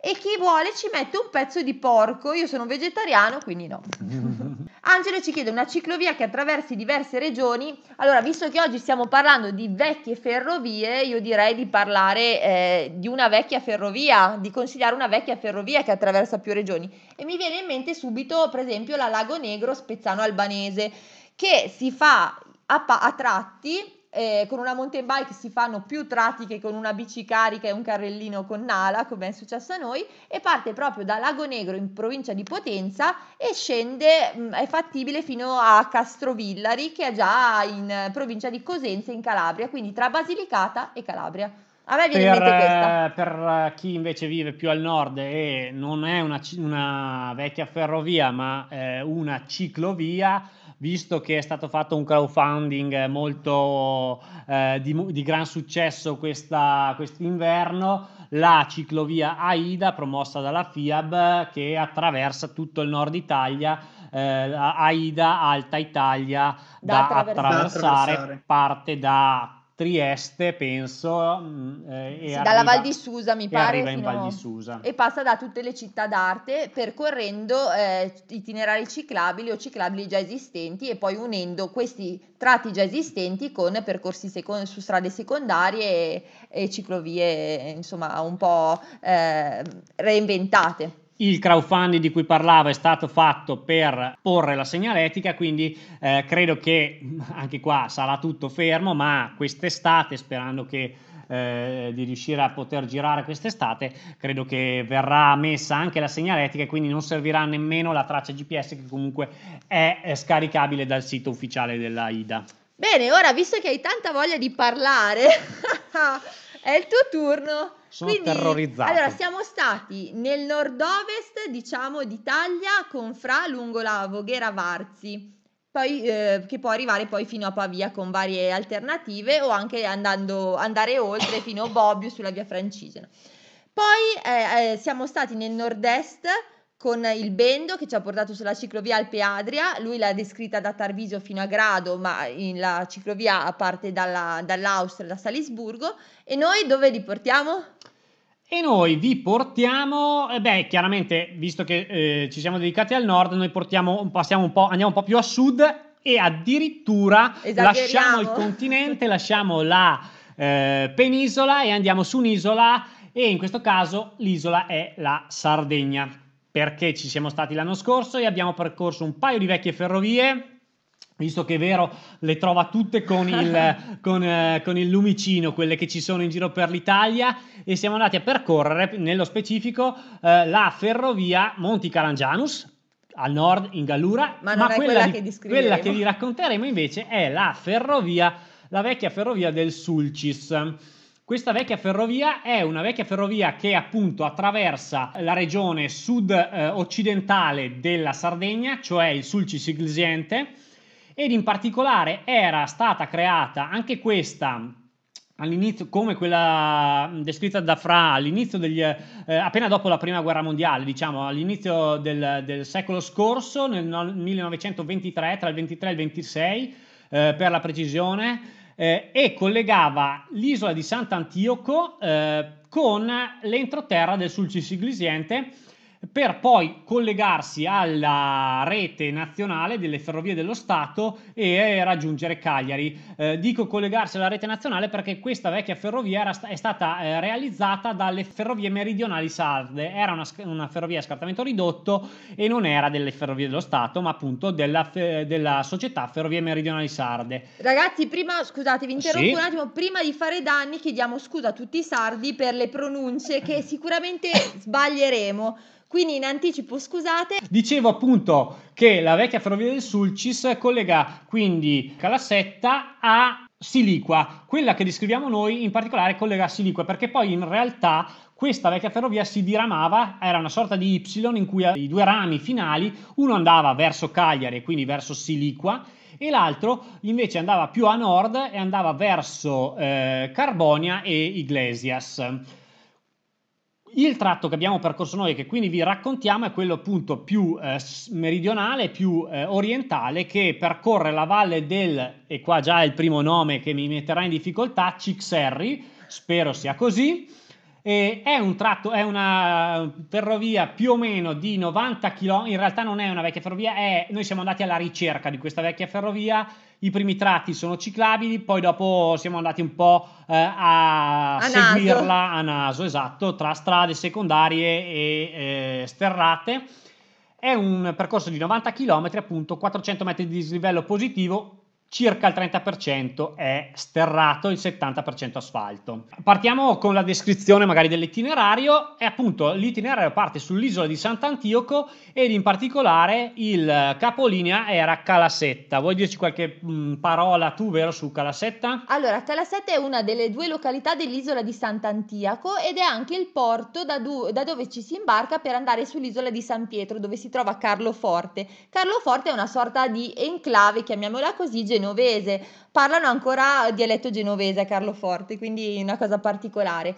S3: e chi vuole ci mette un pezzo di porco. Io sono vegetariano, quindi no. Angelo ci chiede una ciclovia che attraversi diverse regioni. Allora, visto che oggi stiamo parlando di vecchie ferrovie, io direi di parlare eh, di una vecchia ferrovia, di consigliare una vecchia ferrovia che attraversa più regioni. E mi viene in mente subito, per esempio, la Lago Negro Spezzano Albanese, che si fa a, pa- a tratti. Eh, con una mountain bike si fanno più tratti che con una bici carica e un carrellino con Nala, come è successo a noi, e parte proprio da Lago Negro in provincia di Potenza e scende, mh, è fattibile fino a Castrovillari, che è già in provincia di Cosenza in Calabria, quindi tra Basilicata e Calabria. A me viene in
S1: Per,
S3: mente questa.
S1: eh, per chi invece vive più al nord e non è una, una vecchia ferrovia, ma eh, una ciclovia, visto che è stato fatto un crowdfunding molto eh, di, di gran successo questa, quest'inverno, la ciclovia AIDA promossa dalla FIAB che attraversa tutto il nord Italia, eh, AIDA Alta Italia
S3: Da
S1: da,
S3: attraversare.
S1: attraversare. parte da Trieste, penso, mm, eh,
S3: Sì,
S1: arriva-
S3: dalla Val di Susa mi pare
S1: arriva in Val di Susa.
S3: e passa da tutte le città d'arte percorrendo eh, itinerari ciclabili o ciclabili già esistenti e poi unendo questi tratti già esistenti con percorsi secon- su strade secondarie e, e ciclovie insomma un po' eh, reinventate.
S1: Il crowdfunding di cui parlavo è stato fatto per porre la segnaletica, quindi eh, credo che anche qua sarà tutto fermo, ma quest'estate, sperando che eh, di riuscire a poter girare quest'estate, credo che verrà messa anche la segnaletica e quindi non servirà nemmeno la traccia GPS che comunque è, è scaricabile dal sito ufficiale della IDA.
S3: Bene, ora visto che hai tanta voglia di parlare, è il tuo turno.
S1: Sono Quindi, terrorizzato.
S3: Allora, siamo stati nel nord-ovest, diciamo, d'Italia con Fra lungo la Voghera Varzi. Poi, eh, che può arrivare poi fino a Pavia con varie alternative o anche andando, andare oltre fino a Bobbio sulla via Francigena. Poi eh, eh, siamo stati nel nord-est con il Bendo che ci ha portato sulla ciclovia Alpe Adria, lui l'ha descritta da Tarvisio fino a Grado, ma la ciclovia parte dalla, dall'Austria, da Salisburgo, e noi dove li portiamo?
S1: E noi vi portiamo, eh beh, chiaramente, visto che eh, ci siamo dedicati al nord, noi portiamo, passiamo un po', andiamo un po' più a sud e addirittura lasciamo il continente, lasciamo la eh, penisola e andiamo su un'isola e in questo caso l'isola è la Sardegna perché ci siamo stati l'anno scorso e abbiamo percorso un paio di vecchie ferrovie visto che è vero, le trova tutte con il, con, eh, con il, lumicino, quelle che ci sono in giro per l'Italia, e siamo andati a percorrere, nello specifico, eh, la ferrovia Monti Calangianus, al nord in Gallura,
S3: ma, ma quella, quella, di,
S1: che quella, che vi racconteremo invece è la ferrovia, la vecchia ferrovia del Sulcis. Questa vecchia ferrovia è una vecchia ferrovia che appunto attraversa la regione sud-occidentale eh, della Sardegna, cioè il Sulcis Iglesiente, ed in particolare era stata creata anche questa all'inizio, come quella descritta da Fra all'inizio degli, eh, appena dopo la prima guerra mondiale, diciamo all'inizio del, del secolo scorso, nel 1923, tra il 23 e il 26, eh, per la precisione eh, e collegava l'isola di Sant'Antioco eh, con l'entroterra del Sulcis Iglesiente per poi collegarsi alla rete nazionale delle ferrovie dello Stato e raggiungere Cagliari. Eh, dico collegarsi alla rete nazionale perché questa vecchia ferrovia era, è stata eh, realizzata dalle ferrovie meridionali sarde, era una, una, ferrovia a scartamento ridotto e non era delle ferrovie dello Stato, ma appunto della, della società Ferrovie Meridionali Sarde.
S3: Ragazzi, prima, scusate, vi interrompo sì. un attimo, prima di fare danni chiediamo scusa a tutti i sardi per le pronunce che sicuramente sbaglieremo. Quindi in anticipo scusate.
S1: Dicevo appunto che la vecchia ferrovia del Sulcis collega quindi Calassetta a Siliqua, quella che descriviamo noi in particolare collega a Siliqua perché poi in realtà questa vecchia ferrovia si diramava, era una sorta di Y in cui i due rami finali, uno andava verso Cagliari, quindi verso Siliqua, e l'altro invece andava più a nord e andava verso eh, Carbonia e Iglesias. Il tratto che abbiamo percorso noi, che quindi vi raccontiamo, è quello appunto più eh, meridionale, più eh, orientale, che percorre la valle del, e qua già è il primo nome che mi metterà in difficoltà, Cixerri, spero sia così, e è un tratto, è una ferrovia più o meno di 90 km, in realtà non è una vecchia ferrovia, è, noi siamo andati alla ricerca di questa vecchia ferrovia, i primi tratti sono ciclabili, poi dopo siamo andati un po' eh, a, a, seguirla naso. a naso, esatto, tra strade secondarie e eh, sterrate. È un percorso di 90 km, appunto 400 metri di dislivello positivo, circa il 30% è sterrato, il 70% asfalto. Partiamo con la descrizione magari dell'itinerario e appunto l'itinerario parte sull'isola di Sant'Antioco ed in particolare il capolinea era Calassetta. Vuoi dirci qualche mh, mm, parola tu, vero, su Calassetta?
S3: Allora, Calassetta è una delle due località dell'isola di Sant'Antioco ed è anche il porto da, du- da dove ci si imbarca per andare sull'isola di San Pietro dove si trova Carloforte. Carloforte è una sorta di enclave, chiamiamola così, genovese parlano ancora dialetto genovese a Carloforte, quindi una cosa particolare.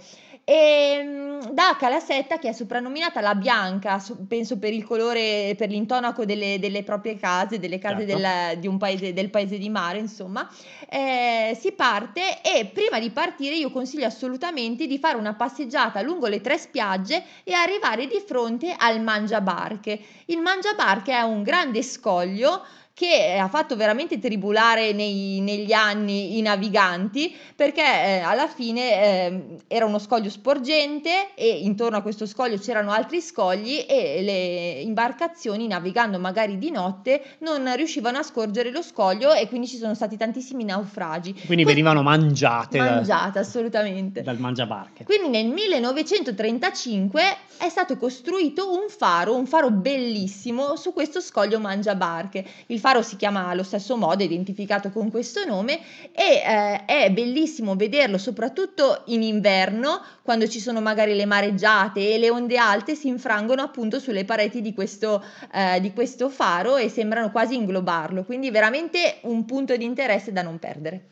S3: E ehm, da Calassetta, che è soprannominata la Bianca, penso per il colore, per l'intonaco delle, delle proprie case, delle case certo. del, di un paese, del paese di mare, insomma, eh, si parte e prima di partire io consiglio assolutamente di fare una passeggiata lungo le tre spiagge e arrivare di fronte al Mangiabarche. Il Mangiabarche è un grande scoglio che ha fatto veramente tribulare nei, negli anni i naviganti perché eh, alla fine eh, era uno scoglio sporgente e intorno a questo scoglio c'erano altri scogli e le imbarcazioni navigando magari di notte non riuscivano a scorgere lo scoglio e quindi ci sono stati tantissimi naufragi.
S1: Quindi que- venivano mangiate.
S3: Mangiate, da, assolutamente.
S1: Dal mangiabarche.
S3: Quindi nel 1935 è stato costruito un faro, un faro bellissimo su questo scoglio mangiabarche. Il faro si chiama allo stesso modo, identificato con questo nome e eh, è bellissimo vederlo soprattutto in inverno quando ci sono magari le mareggiate e le onde alte si infrangono appunto sulle pareti di questo, eh, di questo faro e sembrano quasi inglobarlo, quindi veramente un punto di interesse da non perdere.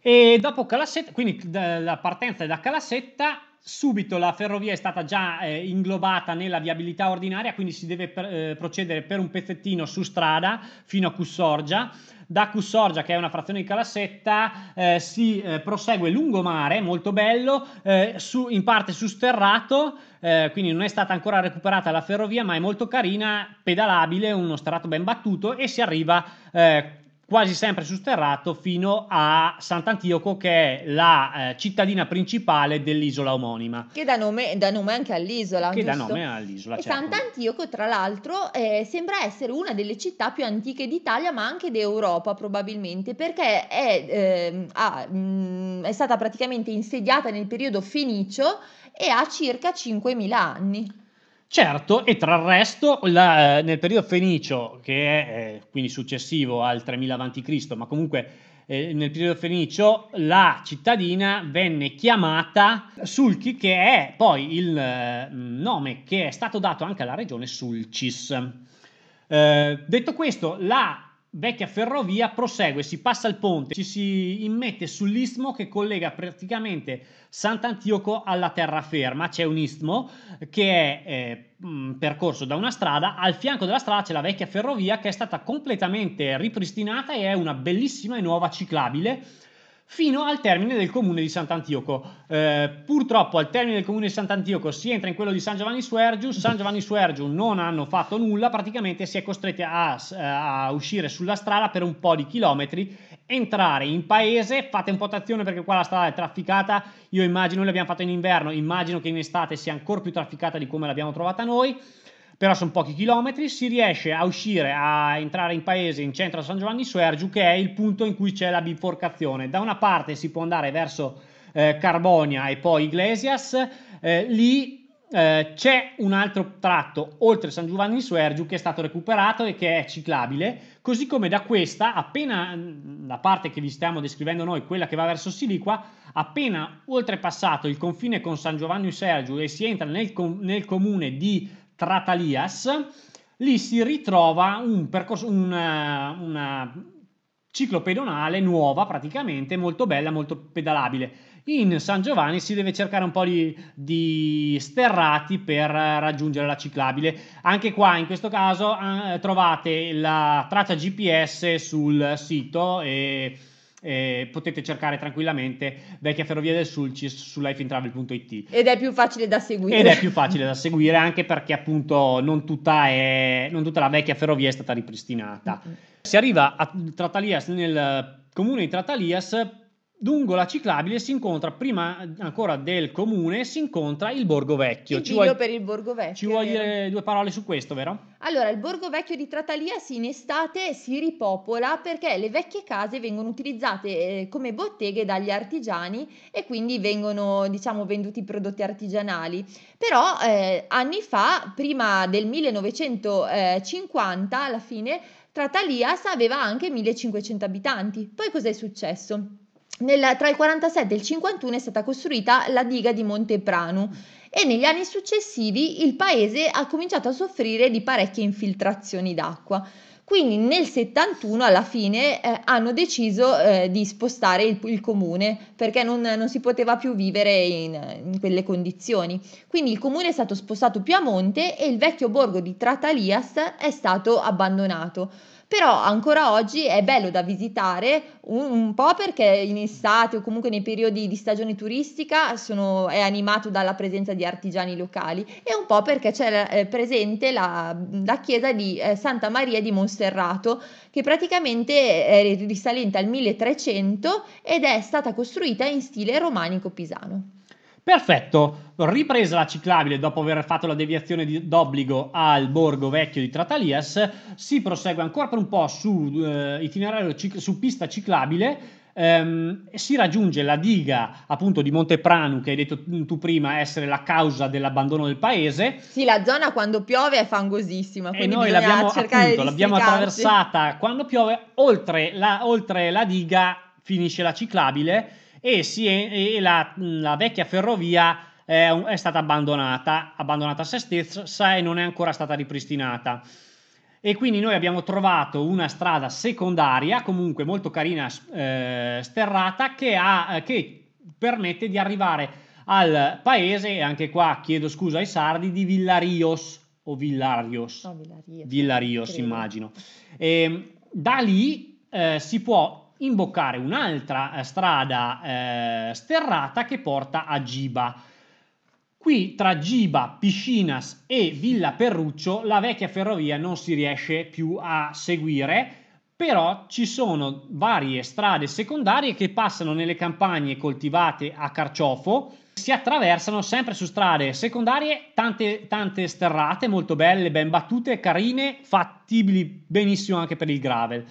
S1: E dopo Calassetta, quindi la partenza da Calassetta, subito la ferrovia è stata già eh, inglobata nella viabilità ordinaria, quindi si deve per, eh, procedere per un pezzettino su strada fino a Cussorgia. Da Cussorgia, che è una frazione di Calassetta, eh, si eh, prosegue lungomare, molto bello, eh, su, in parte su sterrato, eh, quindi non è stata ancora recuperata la ferrovia, ma è molto carina, pedalabile, uno sterrato ben battuto e si arriva quasi sempre susterrato fino a Sant'Antioco che è la eh, cittadina principale dell'isola omonima.
S3: Che dà nome, dà nome anche all'isola.
S1: Che
S3: giusto?
S1: dà nome all'isola.
S3: E
S1: certo.
S3: Sant'Antioco tra l'altro eh, sembra essere una delle città più antiche d'Italia ma anche d'Europa probabilmente perché è, eh, ha, mh, mm, è stata praticamente insediata nel periodo fenicio e ha circa 5.000 anni.
S1: Certo, e tra il resto, la, eh, nel periodo fenicio, che è eh, quindi successivo al 3000 a.C., ma comunque eh, nel periodo fenicio, la cittadina venne chiamata Sulchi, che è poi il eh, nome che è stato dato anche alla regione Sulcis. Eh, detto questo, la vecchia ferrovia prosegue, si passa il ponte, ci si immette sull'istmo che collega praticamente Sant'Antioco alla terraferma. C'è un istmo che è eh, percorso da una strada, al fianco della strada c'è la vecchia ferrovia che è stata completamente ripristinata e è una bellissima e nuova ciclabile fino al termine del comune di Sant'Antioco. Eh, purtroppo al termine del comune di Sant'Antioco si entra in quello di San Giovanni Suergiu, San Giovanni Suergiu non hanno fatto nulla, praticamente si è costretti a, a uscire sulla strada per un po' di chilometri, entrare in paese, fate un po' attenzione perché qua la strada è trafficata, io immagino, noi l'abbiamo fatto in inverno, immagino che in estate sia ancora più trafficata di come l'abbiamo trovata noi, però sono pochi chilometri, si riesce a uscire, a entrare in paese in centro a San Giovanni Suergiu, che è il punto in cui c'è la biforcazione. Da una parte si può andare verso eh, Carbonia e poi Iglesias, eh, lì eh, c'è un altro tratto oltre San Giovanni Suergiu che è stato recuperato e che è ciclabile, così come da questa, appena la parte che vi stiamo descrivendo noi, quella che va verso Siliqua, appena oltrepassato il confine con San Giovanni Suergiu e si entra nel, com- nel comune di Tratalias, lì si ritrova un percorso, una, una ciclo pedonale nuova praticamente, molto bella, molto pedalabile. In San Giovanni si deve cercare un po' di, di sterrati per raggiungere la ciclabile. Anche qua, in questo caso, eh, trovate la traccia GPS sul sito e eh, potete cercare tranquillamente Vecchia Ferrovia del Sulcis su lifeintravel.it.
S3: Ed è più facile da seguire.
S1: Ed è più facile da seguire anche perché appunto non tutta, è, non tutta la vecchia ferrovia è stata ripristinata. Si arriva a Tratalias, nel comune di Tratalias Lungo la ciclabile si incontra, prima ancora del comune, si incontra il Borgo Vecchio.
S3: Il ci vuoi, per il Borgo Vecchio.
S1: Ci vuoi dire due parole su questo, vero?
S3: Allora, il Borgo Vecchio di Tratalias in estate si ripopola perché le vecchie case vengono utilizzate eh, come botteghe dagli artigiani e quindi vengono, diciamo, venduti prodotti artigianali. Però eh, anni fa, prima del 1950, alla fine, Tratalias aveva anche 1500 abitanti. Poi cos'è successo? Nel, tra il 47 e il 51 è stata costruita la diga di Montepranu e negli anni successivi il paese ha cominciato a soffrire di parecchie infiltrazioni d'acqua. Quindi nel 71 alla fine eh, hanno deciso eh, di spostare il, il comune perché non, non, si poteva più vivere in, in, quelle condizioni. Quindi il comune è stato spostato più a monte e il vecchio borgo di Tratalias è stato abbandonato. Però ancora oggi è bello da visitare un, un po' perché in estate o comunque nei periodi di stagione turistica sono, è animato dalla presenza di artigiani locali e un po' perché c'è eh, presente la, la, chiesa di eh, Santa Maria di Monserrato che praticamente è risalente al 1300 ed è stata costruita in stile romanico pisano.
S1: Perfetto, ripresa la ciclabile dopo aver fatto la deviazione di, d'obbligo al borgo vecchio di Tratalias, si prosegue ancora per un po' su eh, itinerario su pista ciclabile, ehm, si raggiunge la diga appunto di Montepranu che hai detto tu prima essere la causa dell'abbandono del paese.
S3: Sì, la zona quando piove è fangosissima,
S1: e noi l'abbiamo, appunto, l'abbiamo attraversata. Quando piove, oltre la, oltre la diga finisce la ciclabile e, si e la, la, vecchia ferrovia è, è, stata abbandonata, abbandonata a se stessa e non è ancora stata ripristinata. E quindi noi abbiamo trovato una strada secondaria, comunque molto carina, eh, sterrata, che, ha, che permette di arrivare al paese, e anche qua chiedo scusa ai sardi, di Villarios o Villarios.
S3: No, Villarios,
S1: Villarios immagino. E, da lì eh, si può imboccare un'altra eh, strada eh, sterrata che porta a Giba. Qui tra Giba, Piscinas e Villa Perruccio la vecchia ferrovia non si riesce più a seguire, però ci sono varie strade secondarie che passano nelle campagne coltivate a carciofo, si attraversano sempre su strade secondarie, tante, tante sterrate molto belle, ben battute, carine, fattibili benissimo anche per il gravel.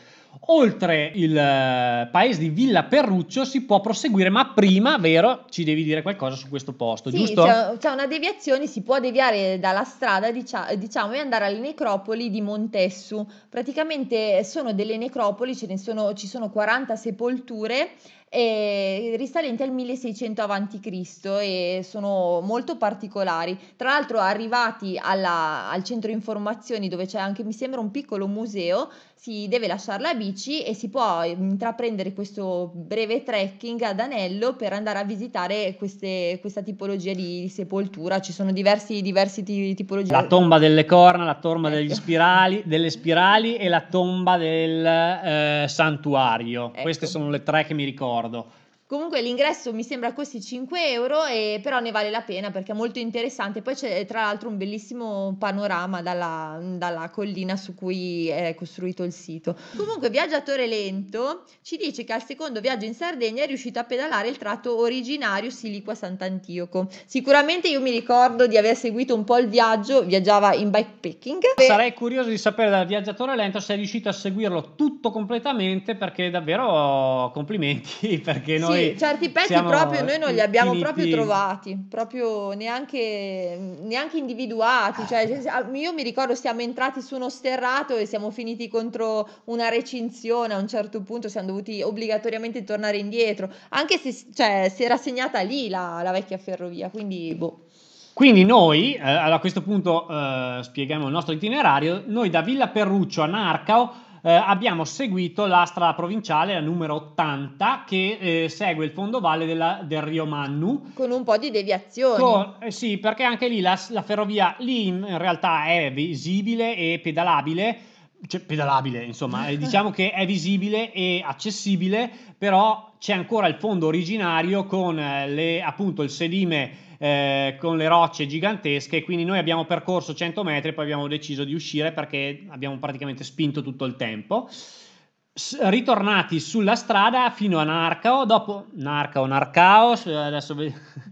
S1: Oltre il eh, paese di Villa Perruccio si può proseguire, ma prima, vero, ci devi dire qualcosa su questo posto,
S3: sì,
S1: giusto?
S3: C'è, c'è una deviazione, si può deviare dalla strada, diciamo, e andare alle necropoli di Montessu. Praticamente sono delle necropoli, ce ne sono, ci sono 40 sepolture eh, risalenti al 1600 a.C. e sono molto particolari. Tra l'altro arrivati alla, al centro informazioni dove c'è anche mi sembra un piccolo museo, si deve lasciare la bici e si può intraprendere questo breve trekking ad Anello per andare a visitare queste, questa tipologia di sepoltura. Ci sono diversi, diversi tipologie.
S1: La tomba delle corna, la tomba ecco. spirali, delle spirali e la tomba del eh, santuario. Ecco. Queste sono le tre che mi ricordo.
S3: riguardo Comunque l'ingresso mi sembra costi 5 euro, e, però ne vale la pena perché è molto interessante. Poi c'è tra l'altro un bellissimo panorama dalla, dalla collina su cui è costruito il sito. Comunque Viaggiatore Lento ci dice che al secondo viaggio in Sardegna è riuscito a pedalare il tratto originario Siliqua Sant'Antioco. Sicuramente io mi ricordo di aver seguito un po' il viaggio, viaggiava in bikepacking.
S1: Sarei curioso di sapere dal Viaggiatore Lento se è riuscito a seguirlo tutto completamente perché davvero complimenti perché noi... Sì,
S3: noi certi pezzi proprio noi non li abbiamo finiti... proprio trovati, proprio neanche, neanche individuati. Cioè, io mi ricordo siamo entrati su uno sterrato e siamo finiti contro una recinzione a un certo punto, siamo dovuti obbligatoriamente tornare indietro, anche se cioè, si era segnata lì la, la vecchia ferrovia, quindi boh.
S1: Quindi noi, eh, a questo punto eh, spieghiamo il nostro itinerario, noi da Villa Perruccio a Narcao eh, abbiamo seguito la strada provinciale, la numero 80, che eh, segue il fondovalle della, del Rio Mannu.
S3: Con un po' di deviazioni.
S1: Con, eh, sì, perché anche lì la, la ferrovia lì in, in realtà è visibile e pedalabile cioè, pedalabile, insomma, eh, diciamo che è visibile e accessibile, però c'è ancora il fondo originario con eh, le, appunto il sedime eh, con le rocce gigantesche, quindi noi abbiamo percorso 100 metri e poi abbiamo deciso di uscire perché abbiamo praticamente spinto tutto il tempo. S- ritornati sulla strada fino a Narcao, dopo Narcao, Narcao, adesso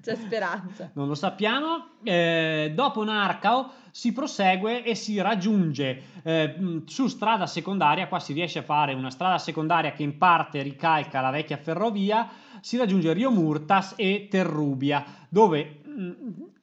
S3: c'è speranza.
S1: non lo sappiamo. Eh, dopo Narcao si prosegue e si raggiunge eh, su strada secondaria. Qua si riesce a fare una strada secondaria che in parte ricalca la vecchia ferrovia si raggiunge Rio Murtas e Terrubia, dove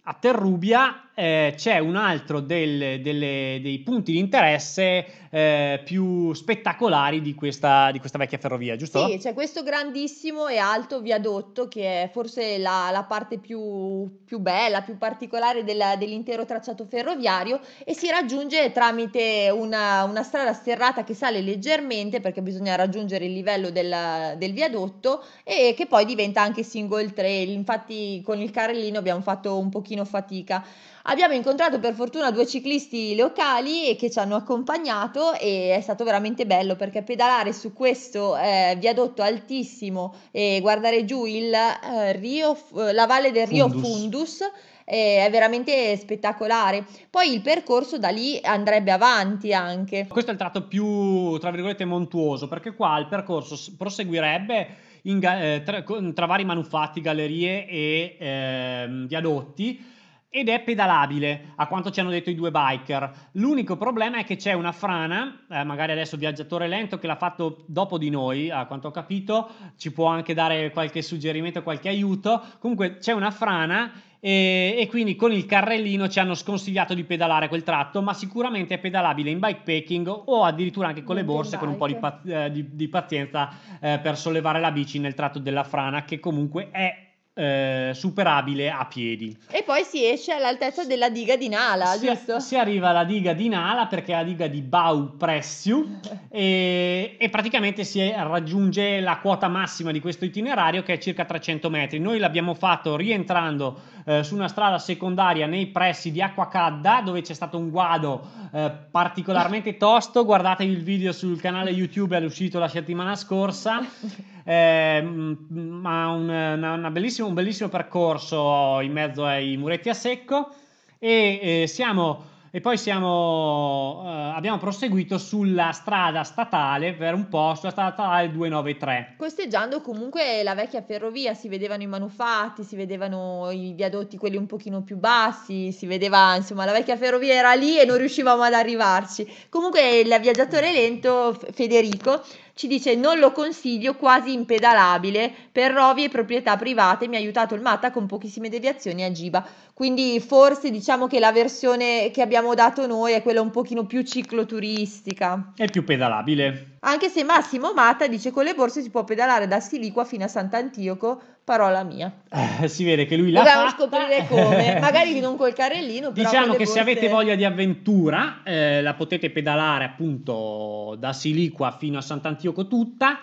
S1: a Terrubia eh, c'è un altro del, delle, dei punti di interesse eh, più spettacolari di questa, di questa, vecchia ferrovia, giusto?
S3: Sì, c'è questo grandissimo e alto viadotto che è forse la, la parte più, più, bella, più particolare della, dell'intero tracciato ferroviario e si raggiunge tramite una, una, strada sterrata che sale leggermente perché bisogna raggiungere il livello del, del viadotto e che poi diventa anche single trail. Infatti con il carrellino abbiamo fatto un pochino fatica. Abbiamo incontrato per fortuna due ciclisti locali che ci hanno accompagnato e è stato veramente bello perché pedalare su questo eh, viadotto altissimo e guardare giù il, eh, Rio, la valle del Rio
S1: Fundus.
S3: Fundus eh, è veramente spettacolare. Poi il percorso da lì andrebbe avanti anche.
S1: Questo è il tratto più, tra virgolette, montuoso, perché qua il percorso proseguirebbe in eh, tra, tra vari manufatti, gallerie e ehm, viadotti. Ed è pedalabile, a quanto ci hanno detto i due biker. L'unico problema è che c'è una frana, eh, magari adesso viaggiatore lento che l'ha fatto dopo di noi, a quanto ho capito, ci può anche dare qualche suggerimento, qualche aiuto. Comunque c'è una frana e, e quindi con il carrellino ci hanno sconsigliato di pedalare quel tratto, ma sicuramente è pedalabile in bikepacking o addirittura anche con le borse, con un po' di, pa- eh, di- di pazienza eh, per sollevare la bici nel tratto della frana, che comunque è eh, superabile a piedi.
S3: E poi si esce all'altezza della diga di Nala,
S1: Si,
S3: giusto?
S1: si arriva alla diga di Nala perché è la diga di Bau Pressiu e, e praticamente si raggiunge la quota massima di questo itinerario che è circa 300 metri. Noi l'abbiamo fatto rientrando eh, su una strada secondaria nei pressi di Acquacadda dove c'è stato un guado eh, particolarmente tosto. Guardatevi il video sul canale YouTube, è uscito la settimana scorsa. Eh, ma un, una- una bellissima- un bellissimo percorso in mezzo ai muretti a secco e eh, siamo e poi siamo, eh, abbiamo proseguito sulla strada statale per un po' sulla strada statale 293
S3: Costeggiando comunque la vecchia ferrovia, si vedevano i manufatti, si vedevano i viadotti, quelli un pochino più bassi, si vedeva insomma la vecchia ferrovia era lì e non riuscivamo ad arrivarci. Comunque il viaggiatore lento Federico ci dice non lo consiglio, quasi impedalabile, per rovi e proprietà private, mi ha aiutato il Matta con pochissime deviazioni a Giba. Quindi forse diciamo che la versione che abbiamo dato noi è quella un pochino più cicloturistica.
S1: è più pedalabile
S3: Anche se Massimo Mata dice con le borse si può pedalare da Siliqua fino a Sant'Antioco, parola mia.
S1: Eh, si vede che lui l'ha
S3: Dobbiamo
S1: fatta
S3: scoprire come, magari non col carrellino,
S1: Diciamo che
S3: le
S1: se
S3: borse-
S1: avete voglia di avventura, eh, la potete pedalare appunto da Siliqua fino a Sant'Antioco tutta.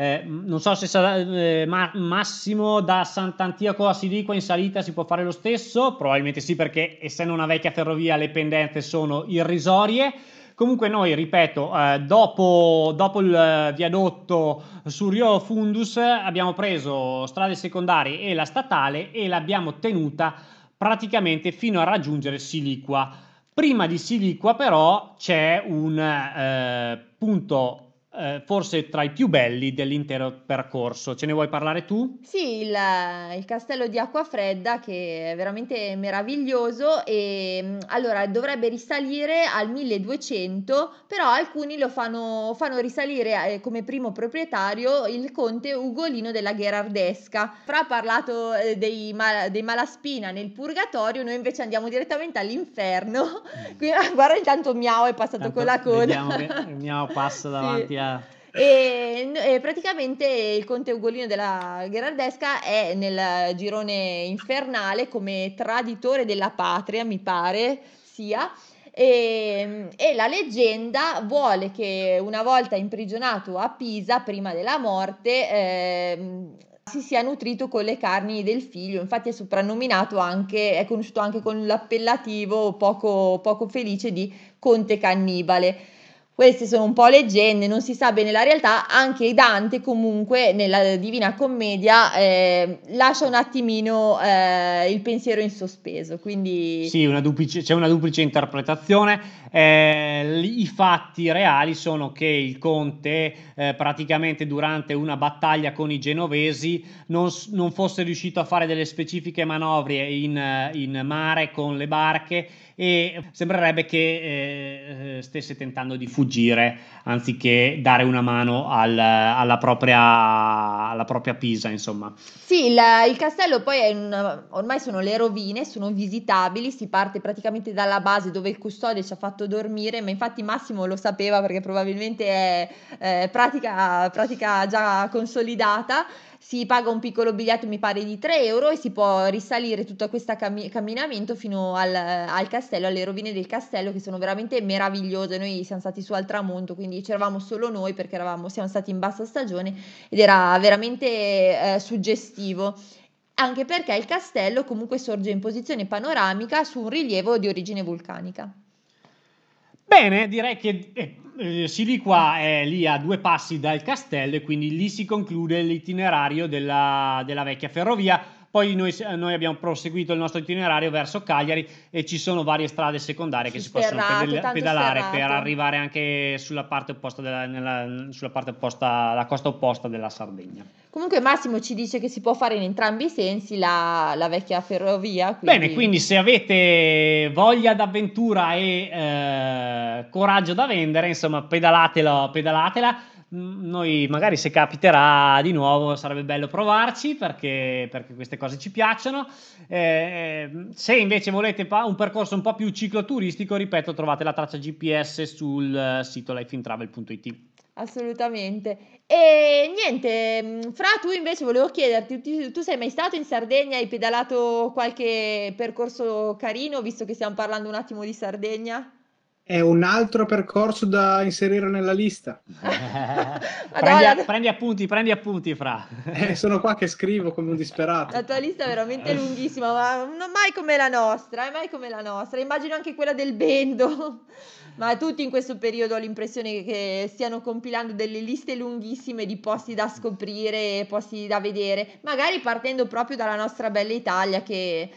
S1: Eh, non so se sarà eh, ma- massimo da Sant'Antioco a Siliqua in salita si può fare lo stesso, probabilmente sì perché essendo una vecchia ferrovia le pendenze sono irrisorie. Comunque noi, ripeto, eh, dopo, dopo il eh, viadotto su Rio Fundus abbiamo preso strade secondarie e la statale e l'abbiamo tenuta praticamente fino a raggiungere Siliqua. Prima di Siliqua però c'è un eh, punto eh, forse tra i più belli dell'intero percorso. Ce ne vuoi parlare tu?
S3: Sì, il, il castello di Acquafredda che è veramente meraviglioso e mh, allora dovrebbe risalire al 1200, però alcuni lo fanno, fanno risalire eh, come primo proprietario il conte Ugolino della Gherardesca. Fra ha parlato eh, dei, mal- dei Malaspina nel Purgatorio, noi invece andiamo direttamente all'inferno. Qui- guarda intanto Miao è passato con la coda.
S1: Vediamo che Miao passa
S3: Sì.
S1: davanti a...
S3: E, e praticamente il conte Ugolino della Gherardesca è nel girone infernale come traditore della patria, mi pare sia. E, e la leggenda vuole che una volta imprigionato a Pisa, prima della morte, ehm, si sia nutrito con le carni del figlio. Infatti è soprannominato anche, è conosciuto anche con l'appellativo poco, poco felice di Conte Cannibale. Queste sono un po' leggende, non si sa bene la realtà, anche Dante comunque nella Divina Commedia eh, lascia un attimino eh, il pensiero in sospeso, quindi
S1: Sì, una duplice- c'è una duplice interpretazione. Eh, i fatti reali sono che il conte, eh, praticamente durante una battaglia con i genovesi, non, non fosse riuscito a fare delle specifiche manovre in, in mare con le barche e sembrerebbe che eh, eh, stesse tentando di fuggire anziché dare una mano al- alla, propria, alla propria Pisa, insomma.
S3: Sì, il, il castello poi è un, ormai sono le rovine, sono visitabili, si parte praticamente dalla base dove il custode ci ha fatto dormire, ma infatti Massimo lo sapeva perché probabilmente è eh, pratica, pratica già consolidata. Si paga un piccolo biglietto, mi pare di 3 euro, e si può risalire tutto questo cammi- camminamento fino al, al castello, alle rovine del castello, che sono veramente meravigliose. Noi siamo stati su al tramonto, quindi c'eravamo solo noi perché eravamo, siamo stati in bassa stagione ed era veramente eh, suggestivo. anche perché il castello comunque sorge in posizione panoramica su un rilievo di origine vulcanica.
S1: Bene, direi che eh, eh, Siliqua è lì a due passi dal castello e quindi lì si conclude l'itinerario della, della vecchia ferrovia poi noi, noi, abbiamo proseguito il nostro itinerario verso Cagliari e ci sono varie strade secondarie che si possono pedal- pedalare sferrato. per arrivare anche sulla parte opposta, della, nella, sulla parte opposta, la costa opposta della Sardegna.
S3: Comunque Massimo ci dice che si può fare in entrambi i sensi la, la vecchia ferrovia.
S1: Quindi... Bene, quindi se avete voglia d'avventura e eh, coraggio da vendere, insomma, pedalatela, pedalatela noi magari se capiterà di nuovo sarebbe bello provarci perché, perché queste cose ci piacciono. Eh, se invece volete un percorso un po' più cicloturistico, ripeto, trovate la traccia GPS sul sito lifeintravel.it.
S3: Assolutamente. E niente, Fra, tu invece volevo chiederti, tu, tu sei mai stato in Sardegna? Hai pedalato qualche percorso carino, visto che stiamo parlando un attimo di Sardegna?
S4: È un altro percorso da inserire nella lista.
S1: prendi, prendi, appunti, prendi appunti, Fra.
S4: Eh, sono qua che scrivo come un disperato.
S3: La tua lista è veramente lunghissima, ma non mai come la nostra, è mai come la nostra. Immagino anche quella del Bendo. Ma tutti in questo periodo ho l'impressione che stiano compilando delle liste lunghissime di posti da scoprire, posti da vedere, magari partendo proprio dalla nostra bella Italia che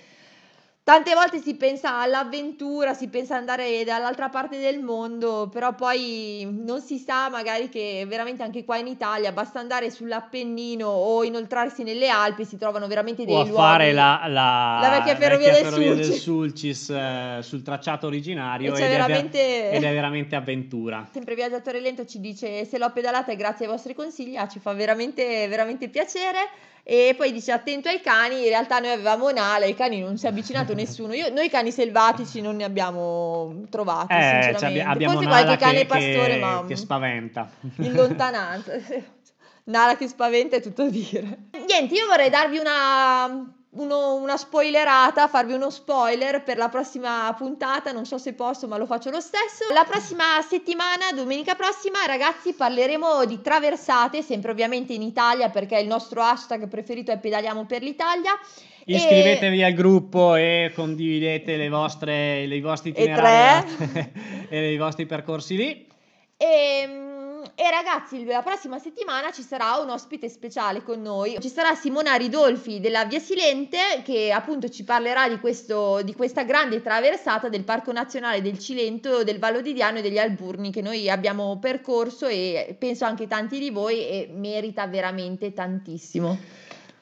S3: Tante volte si pensa all'avventura, si pensa ad andare dall'altra parte del mondo, però poi non si sa magari che veramente anche qua in Italia basta andare sull'Appennino o inoltrarsi nelle Alpi, si trovano veramente dei
S1: o
S3: luoghi.
S1: fare la, la,
S3: la vecchia ferrovia,
S1: vecchia
S3: del,
S1: ferrovia
S3: Sulcis.
S1: del Sulcis eh, sul tracciato originario ed,
S3: veramente...
S1: è, ed, è veramente avventura.
S3: Sempre Viaggiatore Lento ci dice se l'ho pedalata è grazie ai vostri consigli, ah, ci fa veramente, veramente piacere e poi dice attento ai cani, in realtà noi avevamo un'ala, i cani non si è avvicinato nessuno, Io, noi cani selvatici non ne abbiamo trovati
S1: eh,
S3: sinceramente,
S1: cioè abbiamo
S3: forse qualche cane
S1: che,
S3: pastore
S1: che,
S3: ma
S1: che spaventa.
S3: in lontananza, Nala che spaventa è tutto dire. Niente, io vorrei darvi una uno, una spoilerata, farvi uno spoiler per la prossima puntata, non so se posso ma lo faccio lo stesso. La prossima settimana, domenica prossima, ragazzi, parleremo di traversate, sempre ovviamente in Italia perché il nostro hashtag preferito è Pedaliamo per l'Italia.
S1: Iscrivetevi e... al gruppo e condividete le vostre, i vostri itinerari e, e i vostri percorsi lì.
S3: E ehm, e ragazzi, la prossima settimana ci sarà un ospite speciale con noi. Ci sarà Simona Ridolfi della Via Silente che appunto ci parlerà di, questo, di questa grande traversata del Parco Nazionale del Cilento, del Vallo di Diano e degli Alburni che noi abbiamo percorso e penso anche tanti di voi e merita veramente tantissimo.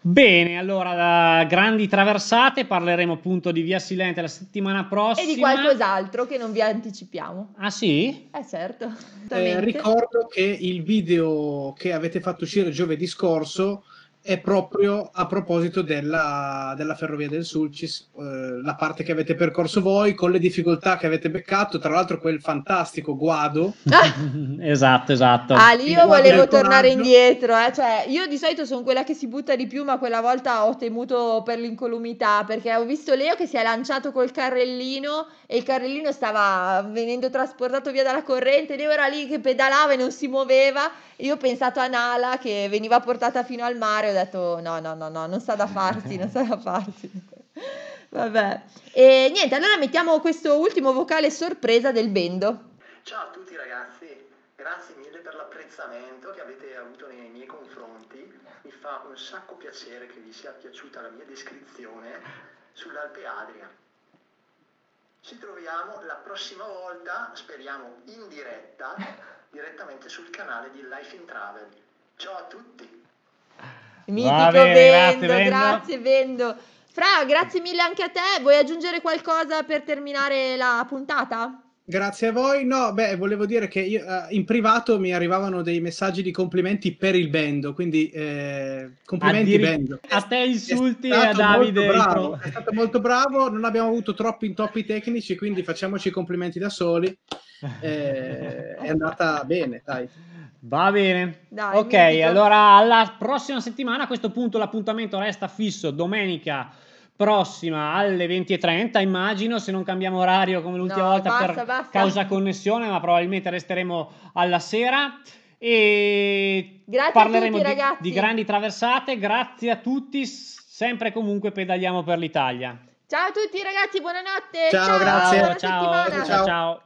S1: Bene, allora, grandi traversate, parleremo appunto di Via Silente la settimana prossima.
S3: E di qualcos'altro che non vi anticipiamo.
S1: Ah sì?
S3: Eh certo.
S4: Eh, ricordo che il video che avete fatto uscire giovedì scorso è proprio a proposito della, della Ferrovia del Sulcis, eh, la parte che avete percorso voi con le difficoltà che avete beccato, tra l'altro quel fantastico guado.
S1: esatto, esatto.
S3: Ah, lì io volevo tornare indietro, eh. cioè, io di solito sono quella che si butta di più, ma quella volta ho temuto per l'incolumità, perché ho visto Leo che si è lanciato col carrellino e il carrellino stava venendo trasportato via dalla corrente, Leo era lì che pedalava e non si muoveva, io ho pensato a Nala che veniva portata fino al mare ho detto no, no, no, no, non sta da farsi, non sta da farsi. Vabbè. E niente, allora mettiamo questo ultimo vocale sorpresa del Bendo.
S2: Ciao a tutti ragazzi, grazie mille per l'apprezzamento che avete avuto nei miei confronti. Mi fa un sacco piacere che vi sia piaciuta la mia descrizione sull'Alpe Adria. Ci troviamo la prossima volta, speriamo in diretta, direttamente sul canale di Life in Travel. Ciao a tutti!
S3: Mitico bene, Vendo, grazie, grazie Vendo. Fra, grazie mille anche a te. Vuoi aggiungere qualcosa per terminare la puntata?
S4: Grazie a voi. No, beh, volevo dire che io, uh, in privato mi arrivavano dei messaggi di complimenti per il bendo, quindi eh, complimenti Addiri- Bendo.
S1: A te insulti e a Davide.
S4: Bravo, è stato molto bravo, non abbiamo avuto troppi intoppi tecnici, quindi facciamoci i complimenti da soli. Eh, è andata bene, dai.
S1: Va bene. Dai, ok, allora alla prossima settimana a questo punto l'appuntamento resta fisso domenica prossima alle 20.30 immagino se non cambiamo orario come l'ultima no, volta basta, per basta. causa connessione ma probabilmente resteremo alla sera e
S3: grazie
S1: parleremo
S3: tutti,
S1: di, di grandi traversate grazie a tutti sempre e comunque pedaliamo per l'Italia.
S3: Ciao a tutti ragazzi, buonanotte.
S4: Ciao, grazie.
S3: Buona
S1: ciao,
S3: settimana.
S1: ciao. ciao.